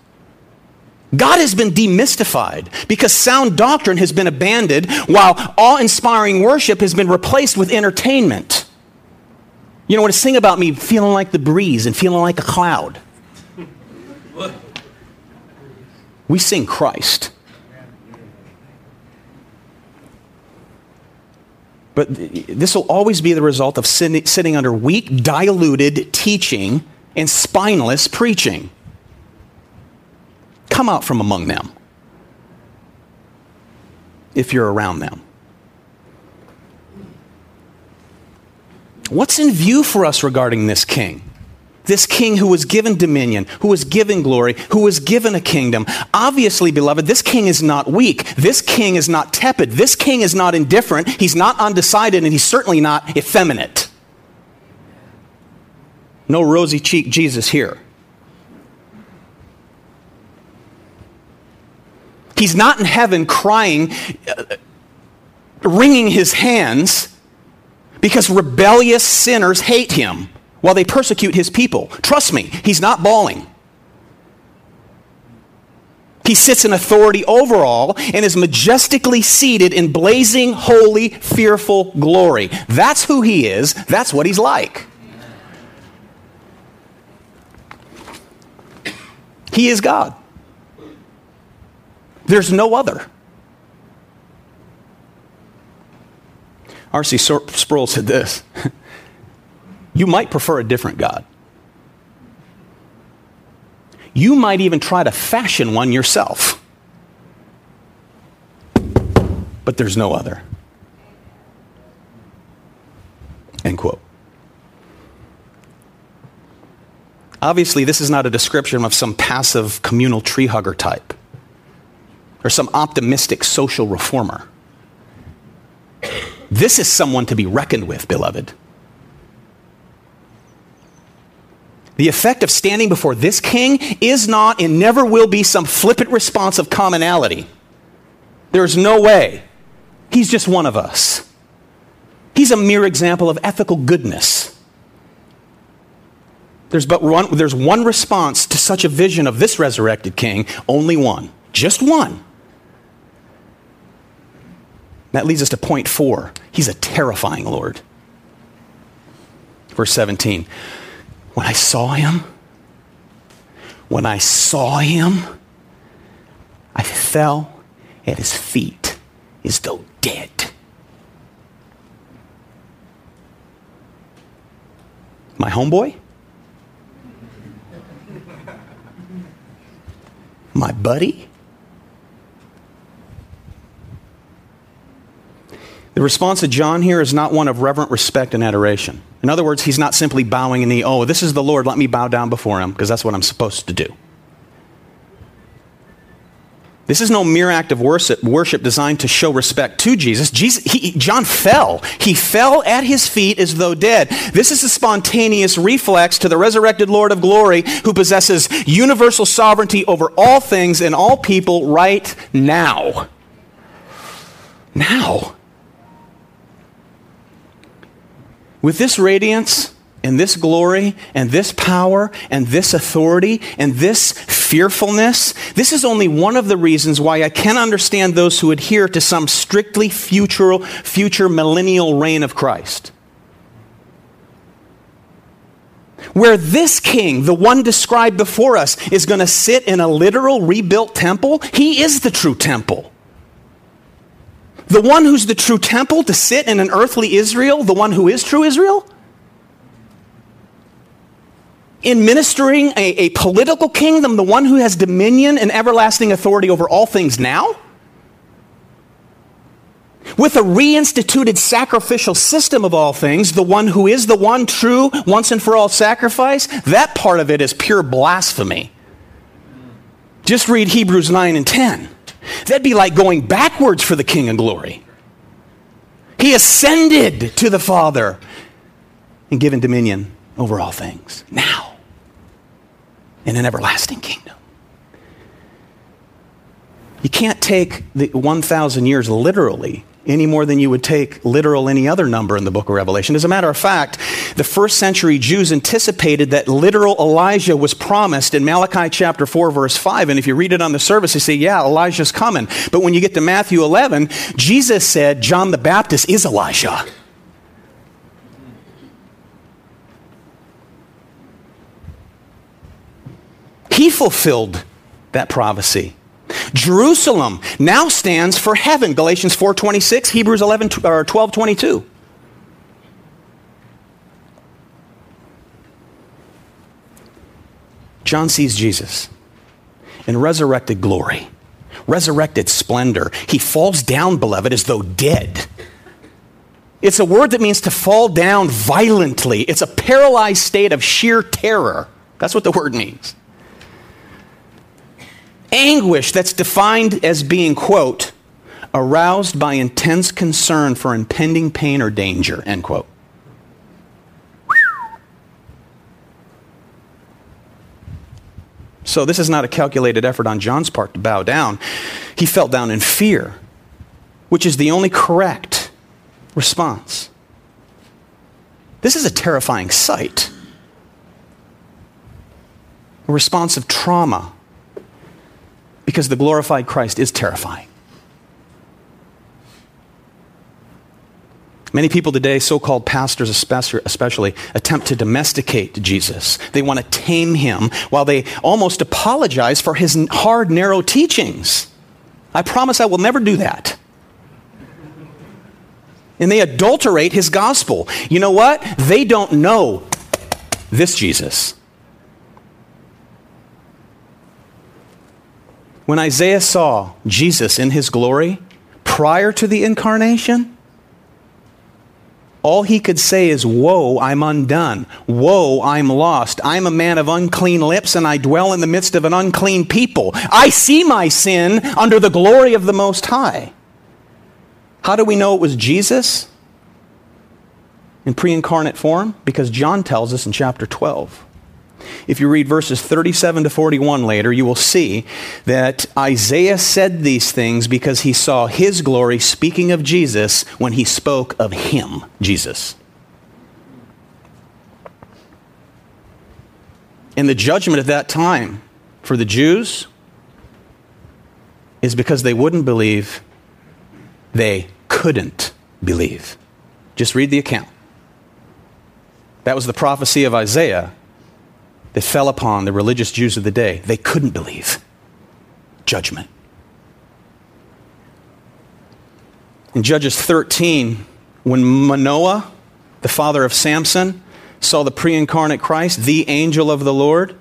God has been demystified because sound doctrine has been abandoned while awe inspiring worship has been replaced with entertainment. You know what? to sing about me feeling like the breeze and feeling like a cloud. We sing Christ. But this will always be the result of sitting under weak, diluted teaching and spineless preaching. Come out from among them if you're around them. What's in view for us regarding this king? This king who was given dominion, who was given glory, who was given a kingdom. Obviously, beloved, this king is not weak. This king is not tepid. This king is not indifferent. He's not undecided, and he's certainly not effeminate. No rosy cheeked Jesus here. He's not in heaven crying, uh, wringing his hands because rebellious sinners hate him while they persecute his people. Trust me, he's not bawling. He sits in authority over all and is majestically seated in blazing, holy, fearful glory. That's who he is. That's what he's like. He is God. There's no other. R.C. Sproul said this (laughs) You might prefer a different God. You might even try to fashion one yourself. But there's no other. End quote. Obviously, this is not a description of some passive communal tree hugger type or some optimistic social reformer. This is someone to be reckoned with, beloved. The effect of standing before this king is not and never will be some flippant response of commonality. There's no way. He's just one of us. He's a mere example of ethical goodness. There's but one, there's one response to such a vision of this resurrected king, only one. Just one. That leads us to point four. He's a terrifying Lord. Verse 17. When I saw him, when I saw him, I fell at his feet as though dead. My homeboy? My buddy? The response of John here is not one of reverent respect and adoration. In other words, he's not simply bowing in the, oh, this is the Lord, let me bow down before him, because that's what I'm supposed to do. This is no mere act of worship, worship designed to show respect to Jesus. Jesus he, John fell. He fell at his feet as though dead. This is a spontaneous reflex to the resurrected Lord of glory who possesses universal sovereignty over all things and all people right now. Now. With this radiance and this glory and this power and this authority and this fearfulness, this is only one of the reasons why I can understand those who adhere to some strictly future, future millennial reign of Christ. Where this king, the one described before us, is going to sit in a literal rebuilt temple, he is the true temple. The one who's the true temple to sit in an earthly Israel, the one who is true Israel? In ministering a, a political kingdom, the one who has dominion and everlasting authority over all things now? with a reinstituted sacrificial system of all things, the one who is the one true, once and for all sacrifice, that part of it is pure blasphemy. Just read Hebrews 9 and 10. That'd be like going backwards for the King of glory. He ascended to the Father and given dominion over all things now in an everlasting kingdom. You can't take the 1,000 years literally any more than you would take literal any other number in the book of Revelation. As a matter of fact, the first century Jews anticipated that literal Elijah was promised in Malachi chapter 4, verse 5. And if you read it on the service, they say, yeah, Elijah's coming. But when you get to Matthew 11, Jesus said John the Baptist is Elijah. He fulfilled that prophecy. Jerusalem now stands for heaven. Galatians 4:26, Hebrews 11 or 12:22. John sees Jesus in resurrected glory, resurrected splendor. He falls down, beloved, as though dead. It's a word that means to fall down violently. It's a paralyzed state of sheer terror. That's what the word means anguish that's defined as being, quote, aroused by intense concern for impending pain or danger, end quote. So, this is not a calculated effort on John's part to bow down. He fell down in fear, which is the only correct response. This is a terrifying sight. A response of trauma because the glorified Christ is terrifying. Many people today, so called pastors especially, attempt to domesticate Jesus. They want to tame him while they almost apologize for his hard, narrow teachings. I promise I will never do that. And they adulterate his gospel. You know what? They don't know this Jesus. When Isaiah saw Jesus in his glory prior to the incarnation, all he could say is, Woe, I'm undone. Woe, I'm lost. I'm a man of unclean lips, and I dwell in the midst of an unclean people. I see my sin under the glory of the Most High. How do we know it was Jesus in pre incarnate form? Because John tells us in chapter 12. If you read verses 37 to 41 later, you will see that Isaiah said these things because he saw his glory speaking of Jesus when he spoke of him, Jesus. And the judgment at that time for the Jews is because they wouldn't believe, they couldn't believe. Just read the account. That was the prophecy of Isaiah that fell upon the religious Jews of the day. They couldn't believe. Judgment. In Judges 13, when Manoah, the father of Samson, saw the pre incarnate Christ, the angel of the Lord,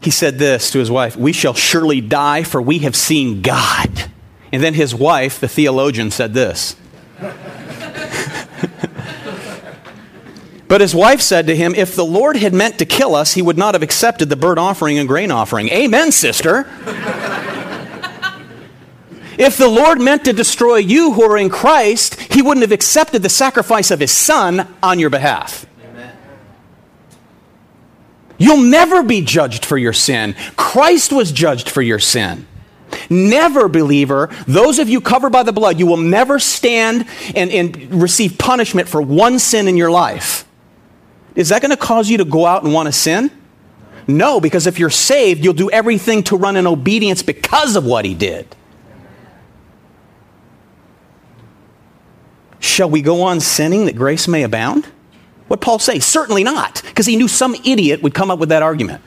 he said this to his wife We shall surely die, for we have seen God. And then his wife, the theologian, said this But his wife said to him, If the Lord had meant to kill us, he would not have accepted the burnt offering and grain offering. Amen, sister. if the Lord meant to destroy you who are in Christ, he wouldn't have accepted the sacrifice of his son on your behalf. Amen. You'll never be judged for your sin. Christ was judged for your sin. Never, believer, those of you covered by the blood, you will never stand and, and receive punishment for one sin in your life. Is that going to cause you to go out and want to sin? No, because if you're saved, you'll do everything to run in obedience because of what he did. Shall we go on sinning that grace may abound? What Paul say? Certainly not, because he knew some idiot would come up with that argument.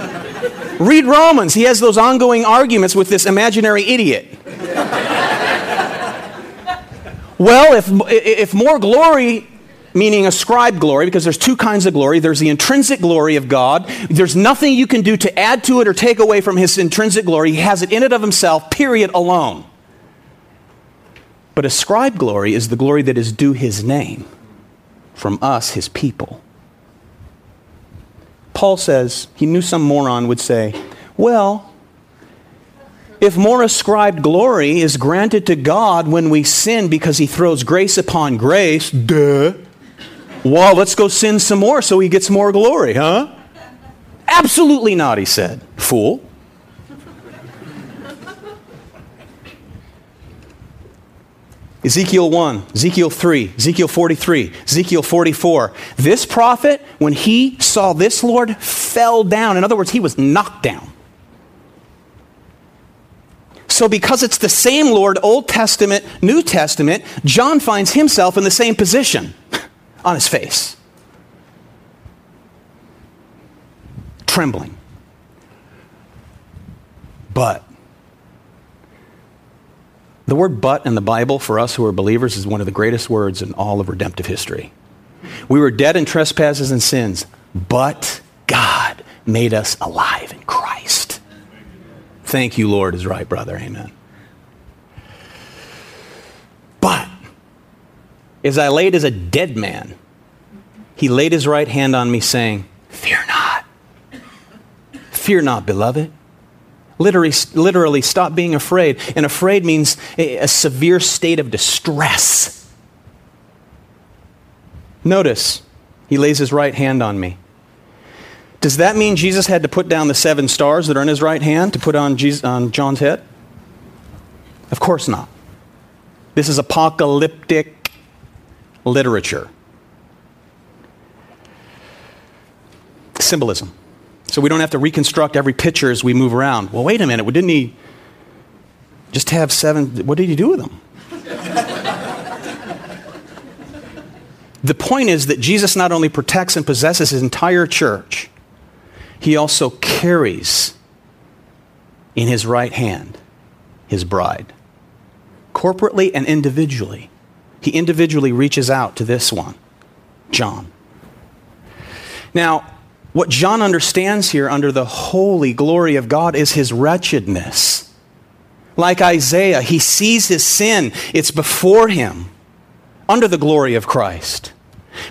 (laughs) Read Romans. He has those ongoing arguments with this imaginary idiot. (laughs) Well, if, if more glory, meaning ascribed glory, because there's two kinds of glory there's the intrinsic glory of God. There's nothing you can do to add to it or take away from his intrinsic glory. He has it in and of himself, period, alone. But ascribed glory is the glory that is due his name from us, his people. Paul says, he knew some moron would say, well, if more ascribed glory is granted to God when we sin because he throws grace upon grace, duh. Well, let's go sin some more so he gets more glory, huh? Absolutely not, he said. Fool. Ezekiel 1, Ezekiel 3, Ezekiel 43, Ezekiel 44. This prophet, when he saw this Lord, fell down. In other words, he was knocked down. So, because it's the same Lord, Old Testament, New Testament, John finds himself in the same position (laughs) on his face, trembling. But, the word but in the Bible for us who are believers is one of the greatest words in all of redemptive history. We were dead in trespasses and sins, but God made us alive in Christ. Thank you, Lord, is right, brother. Amen. But as I laid as a dead man, he laid his right hand on me, saying, Fear not. Fear not, beloved. Literally, literally, stop being afraid. And afraid means a, a severe state of distress. Notice, he lays his right hand on me. Does that mean Jesus had to put down the seven stars that are in his right hand to put on, Jesus, on John's head? Of course not. This is apocalyptic literature. Symbolism. So we don't have to reconstruct every picture as we move around. Well, wait a minute. Didn't he just have seven? What did he do with them? (laughs) the point is that Jesus not only protects and possesses his entire church, he also carries in his right hand his bride. Corporately and individually. He individually reaches out to this one, John. Now, what John understands here under the holy glory of God is his wretchedness. Like Isaiah, he sees his sin, it's before him, under the glory of Christ.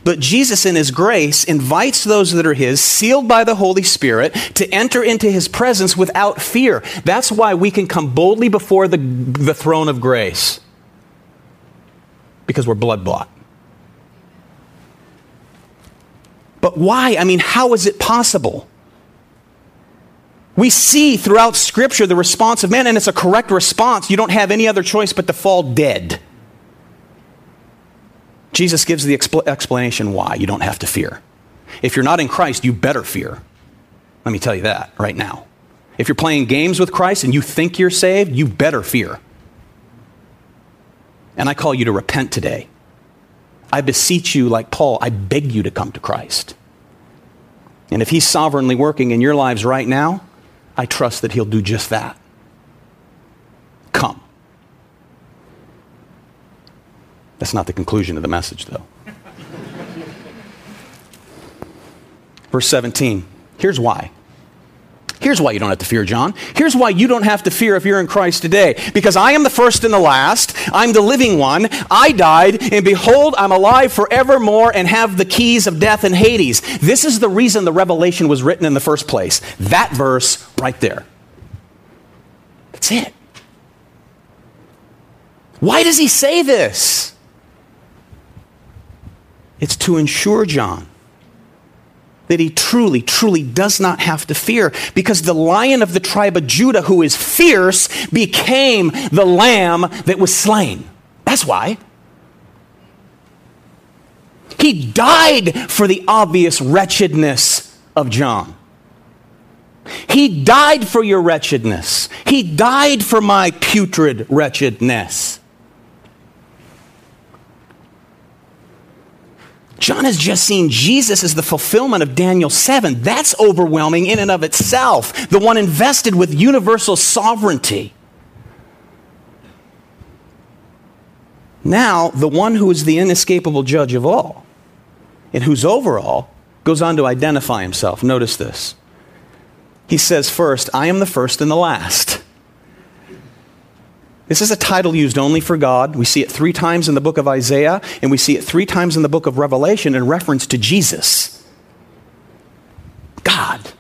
But Jesus, in his grace, invites those that are his, sealed by the Holy Spirit, to enter into his presence without fear. That's why we can come boldly before the, the throne of grace, because we're blood bought. But why? I mean, how is it possible? We see throughout Scripture the response of man, and it's a correct response. You don't have any other choice but to fall dead. Jesus gives the expl- explanation why you don't have to fear. If you're not in Christ, you better fear. Let me tell you that right now. If you're playing games with Christ and you think you're saved, you better fear. And I call you to repent today. I beseech you, like Paul, I beg you to come to Christ. And if He's sovereignly working in your lives right now, I trust that He'll do just that. Come. That's not the conclusion of the message, though. Verse 17. Here's why. Here's why you don't have to fear, John. Here's why you don't have to fear if you're in Christ today. Because I am the first and the last. I'm the living one. I died, and behold, I'm alive forevermore and have the keys of death and Hades. This is the reason the revelation was written in the first place. That verse right there. That's it. Why does he say this? It's to ensure John that he truly, truly does not have to fear because the lion of the tribe of Judah, who is fierce, became the lamb that was slain. That's why. He died for the obvious wretchedness of John. He died for your wretchedness. He died for my putrid wretchedness. John has just seen Jesus as the fulfillment of Daniel 7. That's overwhelming in and of itself. The one invested with universal sovereignty. Now, the one who is the inescapable judge of all, and who's over all, goes on to identify himself. Notice this. He says, First, I am the first and the last. This is a title used only for God. We see it three times in the book of Isaiah, and we see it three times in the book of Revelation in reference to Jesus. God.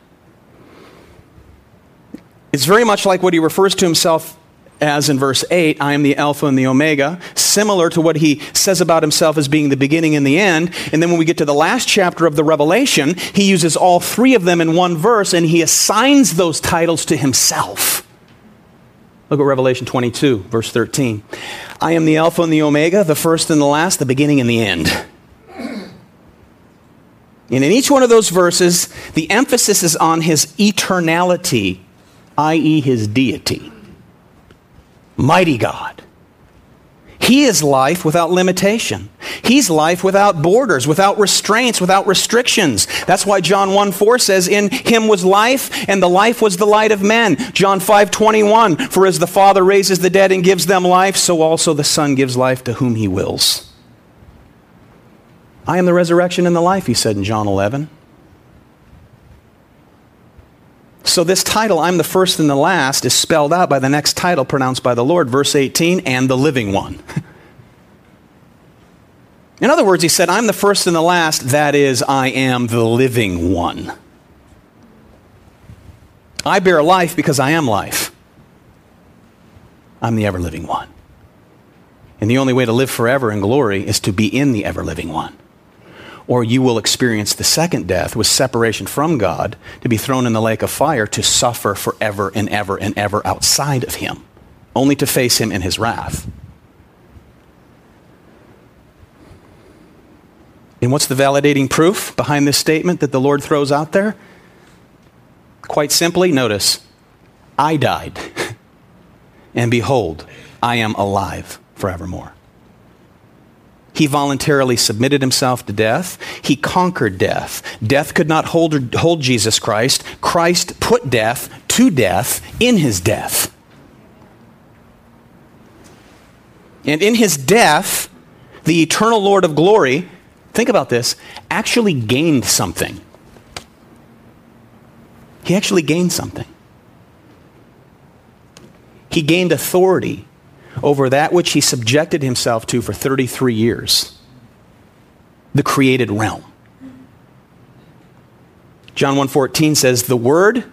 It's very much like what he refers to himself as in verse 8, I am the Alpha and the Omega, similar to what he says about himself as being the beginning and the end. And then when we get to the last chapter of the Revelation, he uses all three of them in one verse and he assigns those titles to himself. Look at Revelation 22, verse 13. I am the Alpha and the Omega, the first and the last, the beginning and the end. And in each one of those verses, the emphasis is on his eternality, i.e., his deity mighty God. He is life without limitation. He's life without borders, without restraints, without restrictions. That's why John 1 4 says, In him was life, and the life was the light of men. John 5 21, For as the Father raises the dead and gives them life, so also the Son gives life to whom he wills. I am the resurrection and the life, he said in John 11. So, this title, I'm the first and the last, is spelled out by the next title pronounced by the Lord, verse 18, and the living one. (laughs) In other words, he said, I'm the first and the last, that is, I am the living one. I bear life because I am life. I'm the ever living one. And the only way to live forever in glory is to be in the ever living one or you will experience the second death with separation from God to be thrown in the lake of fire to suffer forever and ever and ever outside of Him, only to face Him in His wrath. And what's the validating proof behind this statement that the Lord throws out there? Quite simply, notice, I died, (laughs) and behold, I am alive forevermore. He voluntarily submitted himself to death. He conquered death. Death could not hold, hold Jesus Christ. Christ put death to death in his death. And in his death, the eternal Lord of glory, think about this, actually gained something. He actually gained something. He gained authority over that which he subjected himself to for 33 years the created realm. John 1:14 says the word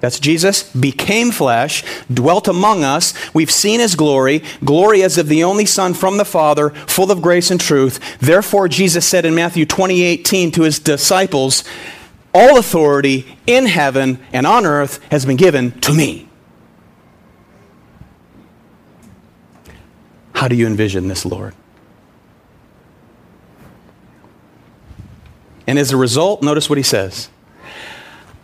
that's Jesus became flesh, dwelt among us. We've seen his glory, glory as of the only son from the Father, full of grace and truth. Therefore Jesus said in Matthew 20:18 to his disciples, all authority in heaven and on earth has been given to me. How do you envision this, Lord? And as a result, notice what he says.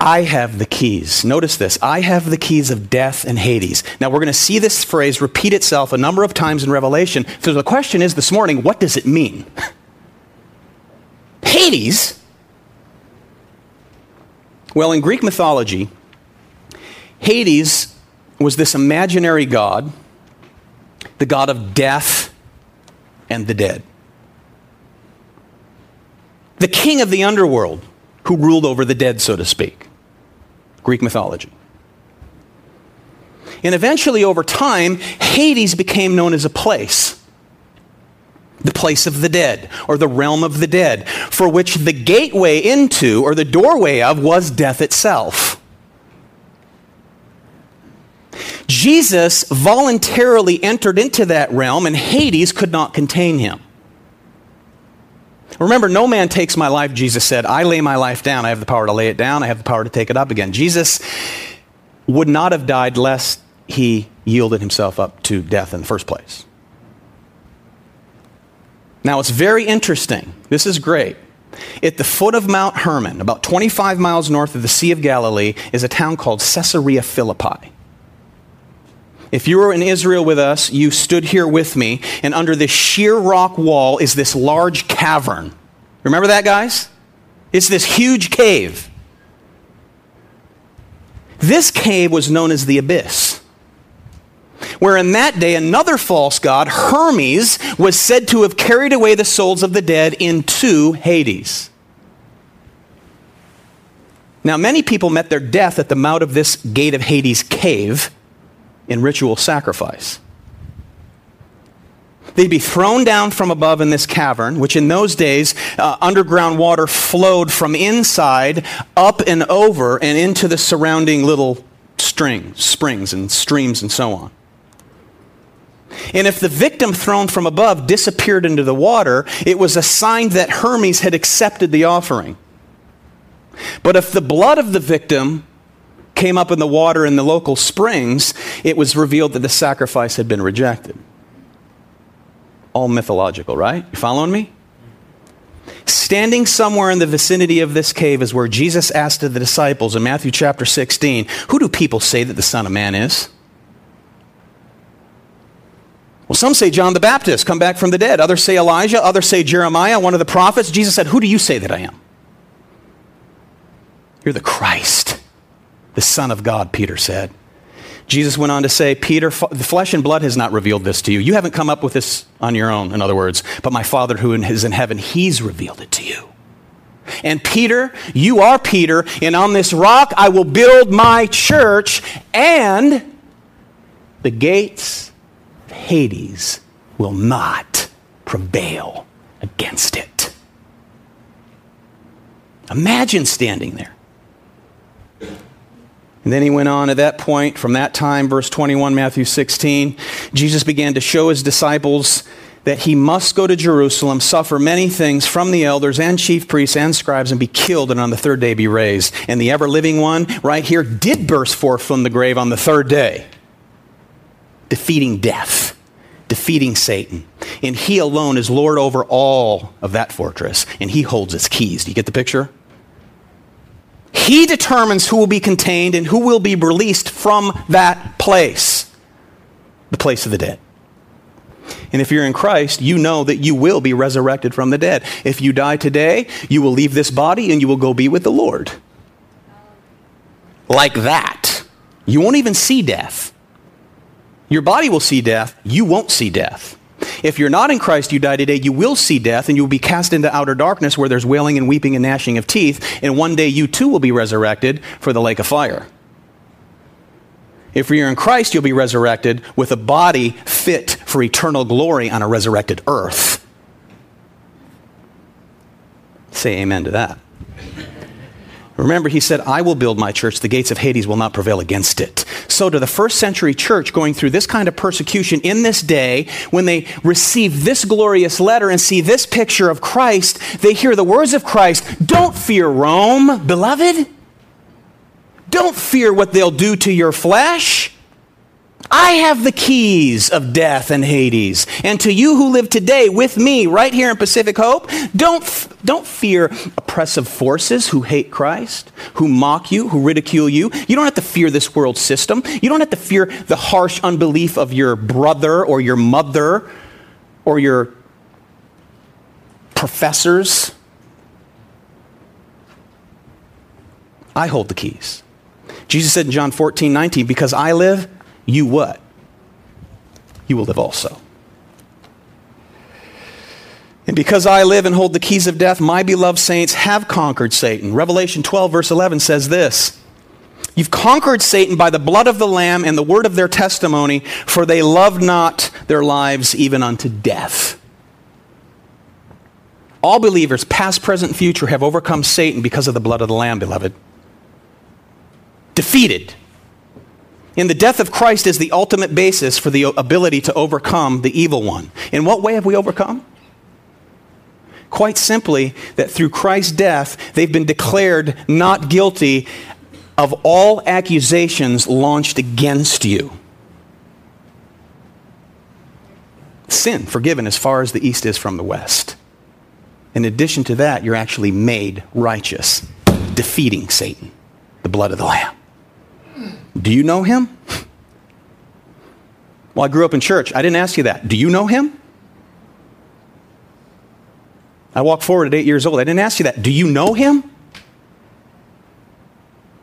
I have the keys. Notice this. I have the keys of death and Hades. Now, we're going to see this phrase repeat itself a number of times in Revelation. So the question is this morning what does it mean? (laughs) Hades? Well, in Greek mythology, Hades was this imaginary god the God of death and the dead. The king of the underworld who ruled over the dead, so to speak. Greek mythology. And eventually, over time, Hades became known as a place. The place of the dead, or the realm of the dead, for which the gateway into, or the doorway of, was death itself. Jesus voluntarily entered into that realm, and Hades could not contain him. Remember, no man takes my life, Jesus said. I lay my life down. I have the power to lay it down, I have the power to take it up again. Jesus would not have died lest he yielded himself up to death in the first place. Now, it's very interesting. This is great. At the foot of Mount Hermon, about 25 miles north of the Sea of Galilee, is a town called Caesarea Philippi. If you were in Israel with us, you stood here with me, and under this sheer rock wall is this large cavern. Remember that, guys? It's this huge cave. This cave was known as the abyss. where in that day another false god, Hermes, was said to have carried away the souls of the dead into Hades. Now, many people met their death at the mouth of this gate of Hades cave in ritual sacrifice. They'd be thrown down from above in this cavern, which in those days, uh, underground water flowed from inside up and over and into the surrounding little strings, springs and streams and so on. And if the victim thrown from above disappeared into the water, it was a sign that Hermes had accepted the offering. But if the blood of the victim came up in the water in the local springs, it was revealed that the sacrifice had been rejected all mythological, right? You following me? Standing somewhere in the vicinity of this cave is where Jesus asked the disciples in Matthew chapter 16, Who do people say that the Son of Man is? Well, some say John the Baptist, come back from the dead. Others say Elijah. Others say Jeremiah, one of the prophets. Jesus said, Who do you say that I am? You're the Christ, the Son of God, Peter said. Jesus went on to say, Peter, the flesh and blood has not revealed this to you. You haven't come up with this on your own, in other words, but my Father who is in heaven, he's revealed it to you. And Peter, you are Peter, and on this rock I will build my church, and the gates of Hades will not prevail against it. Imagine standing there. And then he went on at that point, from that time, verse 21, Matthew 16, Jesus began to show his disciples that he must go to Jerusalem, suffer many things from the elders and chief priests and scribes, and be killed, and on the third day be raised. And the ever living one, right here, did burst forth from the grave on the third day, defeating death, defeating Satan. And he alone is Lord over all of that fortress, and he holds its keys. Do you get the picture? He determines who will be contained and who will be released from that place, the place of the dead. And if you're in Christ, you know that you will be resurrected from the dead. If you die today, you will leave this body and you will go be with the Lord. Like that. You won't even see death. Your body will see death, you won't see death. If you're not in Christ, you die today, you will see death, and you will be cast into outer darkness where there's wailing and weeping and gnashing of teeth, and one day you too will be resurrected for the lake of fire. If you're in Christ, you'll be resurrected with a body fit for eternal glory on a resurrected earth. Say amen to that. Remember, he said, I will build my church. The gates of Hades will not prevail against it. So, to the first century church going through this kind of persecution in this day, when they receive this glorious letter and see this picture of Christ, they hear the words of Christ Don't fear Rome, beloved. Don't fear what they'll do to your flesh. I have the keys of death and Hades. And to you who live today with me right here in Pacific Hope, don't, don't fear oppressive forces who hate Christ, who mock you, who ridicule you. You don't have to fear this world system. You don't have to fear the harsh unbelief of your brother or your mother or your professors. I hold the keys. Jesus said in John 14, 19, because I live, you what? You will live also. And because I live and hold the keys of death, my beloved saints have conquered Satan. Revelation 12, verse 11 says this You've conquered Satan by the blood of the Lamb and the word of their testimony, for they loved not their lives even unto death. All believers, past, present, future, have overcome Satan because of the blood of the Lamb, beloved. Defeated in the death of Christ is the ultimate basis for the ability to overcome the evil one. In what way have we overcome? Quite simply, that through Christ's death, they've been declared not guilty of all accusations launched against you. Sin forgiven as far as the east is from the west. In addition to that, you're actually made righteous, defeating Satan, the blood of the Lamb. Do you know him? Well, I grew up in church. I didn't ask you that. Do you know him? I walked forward at eight years old. I didn't ask you that. Do you know him?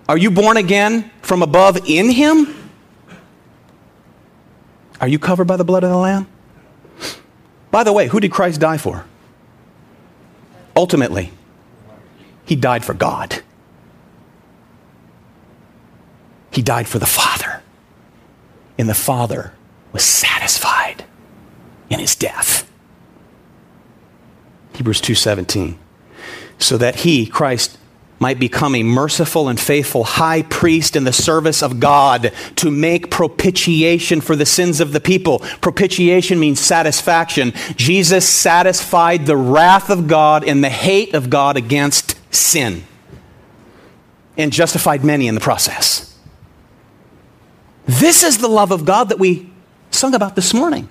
Are you born again from above in him? Are you covered by the blood of the Lamb? By the way, who did Christ die for? Ultimately, he died for God. He died for the Father. And the Father was satisfied in his death. Hebrews 2:17. So that he, Christ, might become a merciful and faithful high priest in the service of God to make propitiation for the sins of the people. Propitiation means satisfaction. Jesus satisfied the wrath of God and the hate of God against sin and justified many in the process. This is the love of God that we sung about this morning.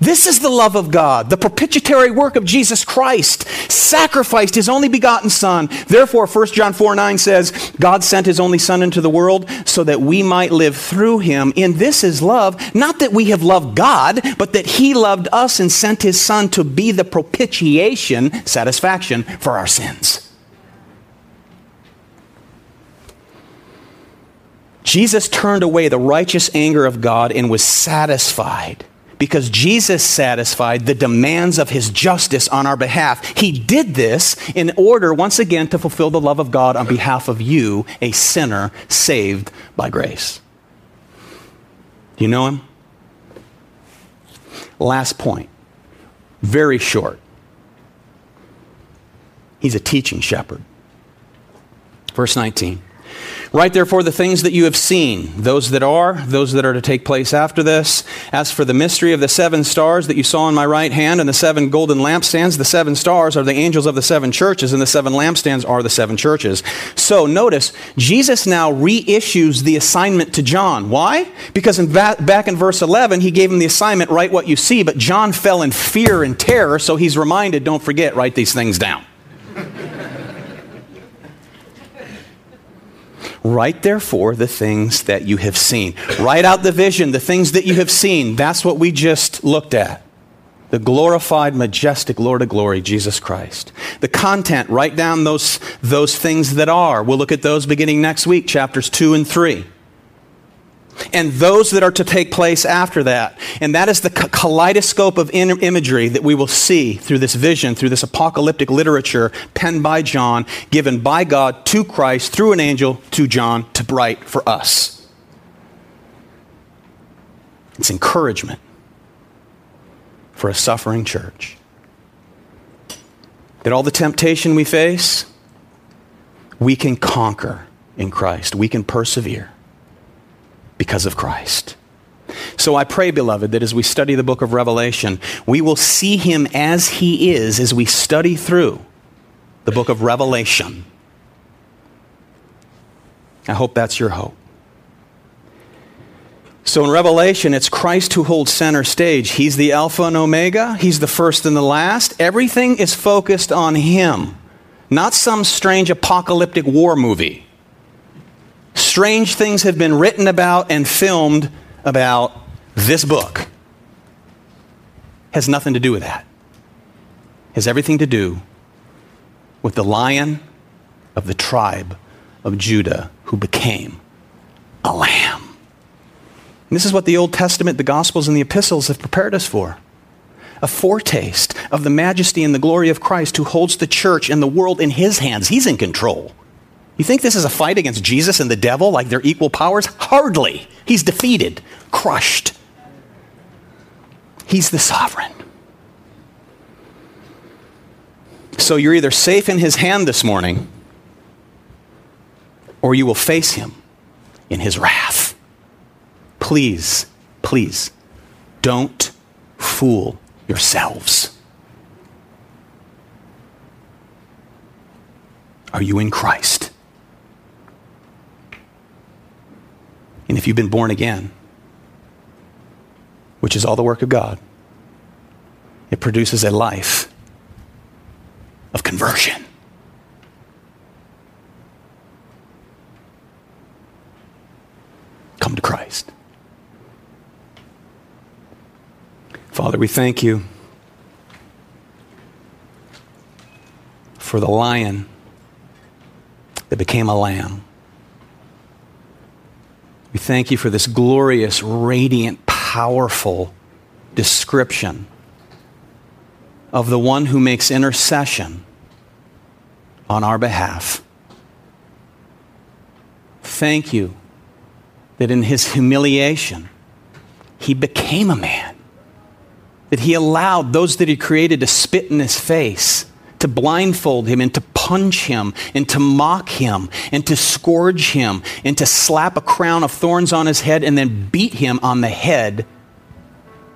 This is the love of God, the propitiatory work of Jesus Christ, sacrificed his only begotten Son. Therefore, 1 John 4 9 says, God sent his only Son into the world so that we might live through him. In this is love, not that we have loved God, but that he loved us and sent his Son to be the propitiation, satisfaction for our sins. Jesus turned away the righteous anger of God and was satisfied because Jesus satisfied the demands of his justice on our behalf. He did this in order, once again, to fulfill the love of God on behalf of you, a sinner saved by grace. Do you know him? Last point, very short. He's a teaching shepherd. Verse 19. Write therefore the things that you have seen, those that are, those that are to take place after this. As for the mystery of the seven stars that you saw in my right hand and the seven golden lampstands, the seven stars are the angels of the seven churches, and the seven lampstands are the seven churches. So notice, Jesus now reissues the assignment to John. Why? Because in va- back in verse 11, he gave him the assignment, write what you see, but John fell in fear and terror, so he's reminded, don't forget, write these things down. Write therefore the things that you have seen. Write out the vision, the things that you have seen. That's what we just looked at. The glorified, majestic Lord of glory, Jesus Christ. The content, write down those, those things that are. We'll look at those beginning next week, chapters 2 and 3 and those that are to take place after that. And that is the kaleidoscope of imagery that we will see through this vision, through this apocalyptic literature penned by John, given by God to Christ through an angel to John to write for us. It's encouragement for a suffering church. That all the temptation we face, we can conquer in Christ, we can persevere because of Christ. So I pray, beloved, that as we study the book of Revelation, we will see him as he is as we study through the book of Revelation. I hope that's your hope. So in Revelation, it's Christ who holds center stage. He's the Alpha and Omega, He's the first and the last. Everything is focused on Him, not some strange apocalyptic war movie strange things have been written about and filmed about this book. Has nothing to do with that. Has everything to do with the lion of the tribe of Judah who became a lamb. And this is what the Old Testament, the Gospels, and the epistles have prepared us for a foretaste of the majesty and the glory of Christ who holds the church and the world in his hands. He's in control. You think this is a fight against Jesus and the devil like they're equal powers? Hardly. He's defeated, crushed. He's the sovereign. So you're either safe in his hand this morning or you will face him in his wrath. Please, please, don't fool yourselves. Are you in Christ? And if you've been born again, which is all the work of God, it produces a life of conversion. Come to Christ. Father, we thank you for the lion that became a lamb We thank you for this glorious, radiant, powerful description of the one who makes intercession on our behalf. Thank you that in his humiliation, he became a man, that he allowed those that he created to spit in his face, to blindfold him, and to punch him, and to mock him, and to scourge him, and to slap a crown of thorns on his head, and then beat him on the head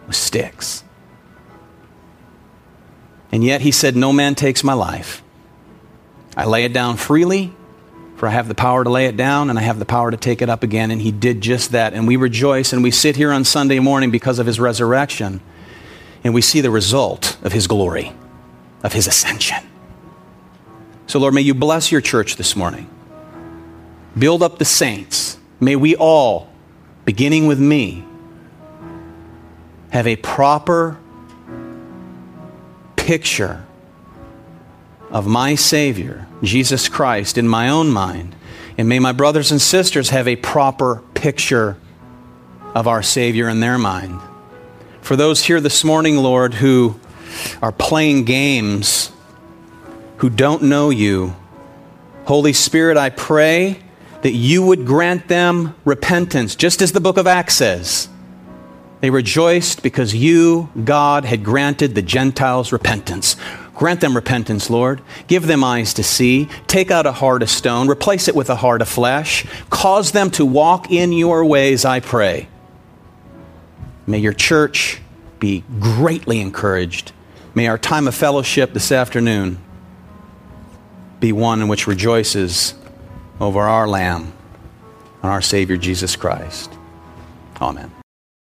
with sticks. And yet he said, No man takes my life. I lay it down freely, for I have the power to lay it down and I have the power to take it up again. And he did just that. And we rejoice and we sit here on Sunday morning because of his resurrection and we see the result of his glory, of his ascension. So, Lord, may you bless your church this morning. Build up the saints. May we all, beginning with me, have a proper picture of my Savior, Jesus Christ, in my own mind. And may my brothers and sisters have a proper picture of our Savior in their mind. For those here this morning, Lord, who are playing games, who don't know you, Holy Spirit, I pray that you would grant them repentance, just as the book of Acts says. They rejoiced because you, God, had granted the Gentiles repentance. Grant them repentance, Lord. Give them eyes to see. Take out a heart of stone. Replace it with a heart of flesh. Cause them to walk in your ways, I pray. May your church be greatly encouraged. May our time of fellowship this afternoon be one in which rejoices over our Lamb and our Savior Jesus Christ. Amen.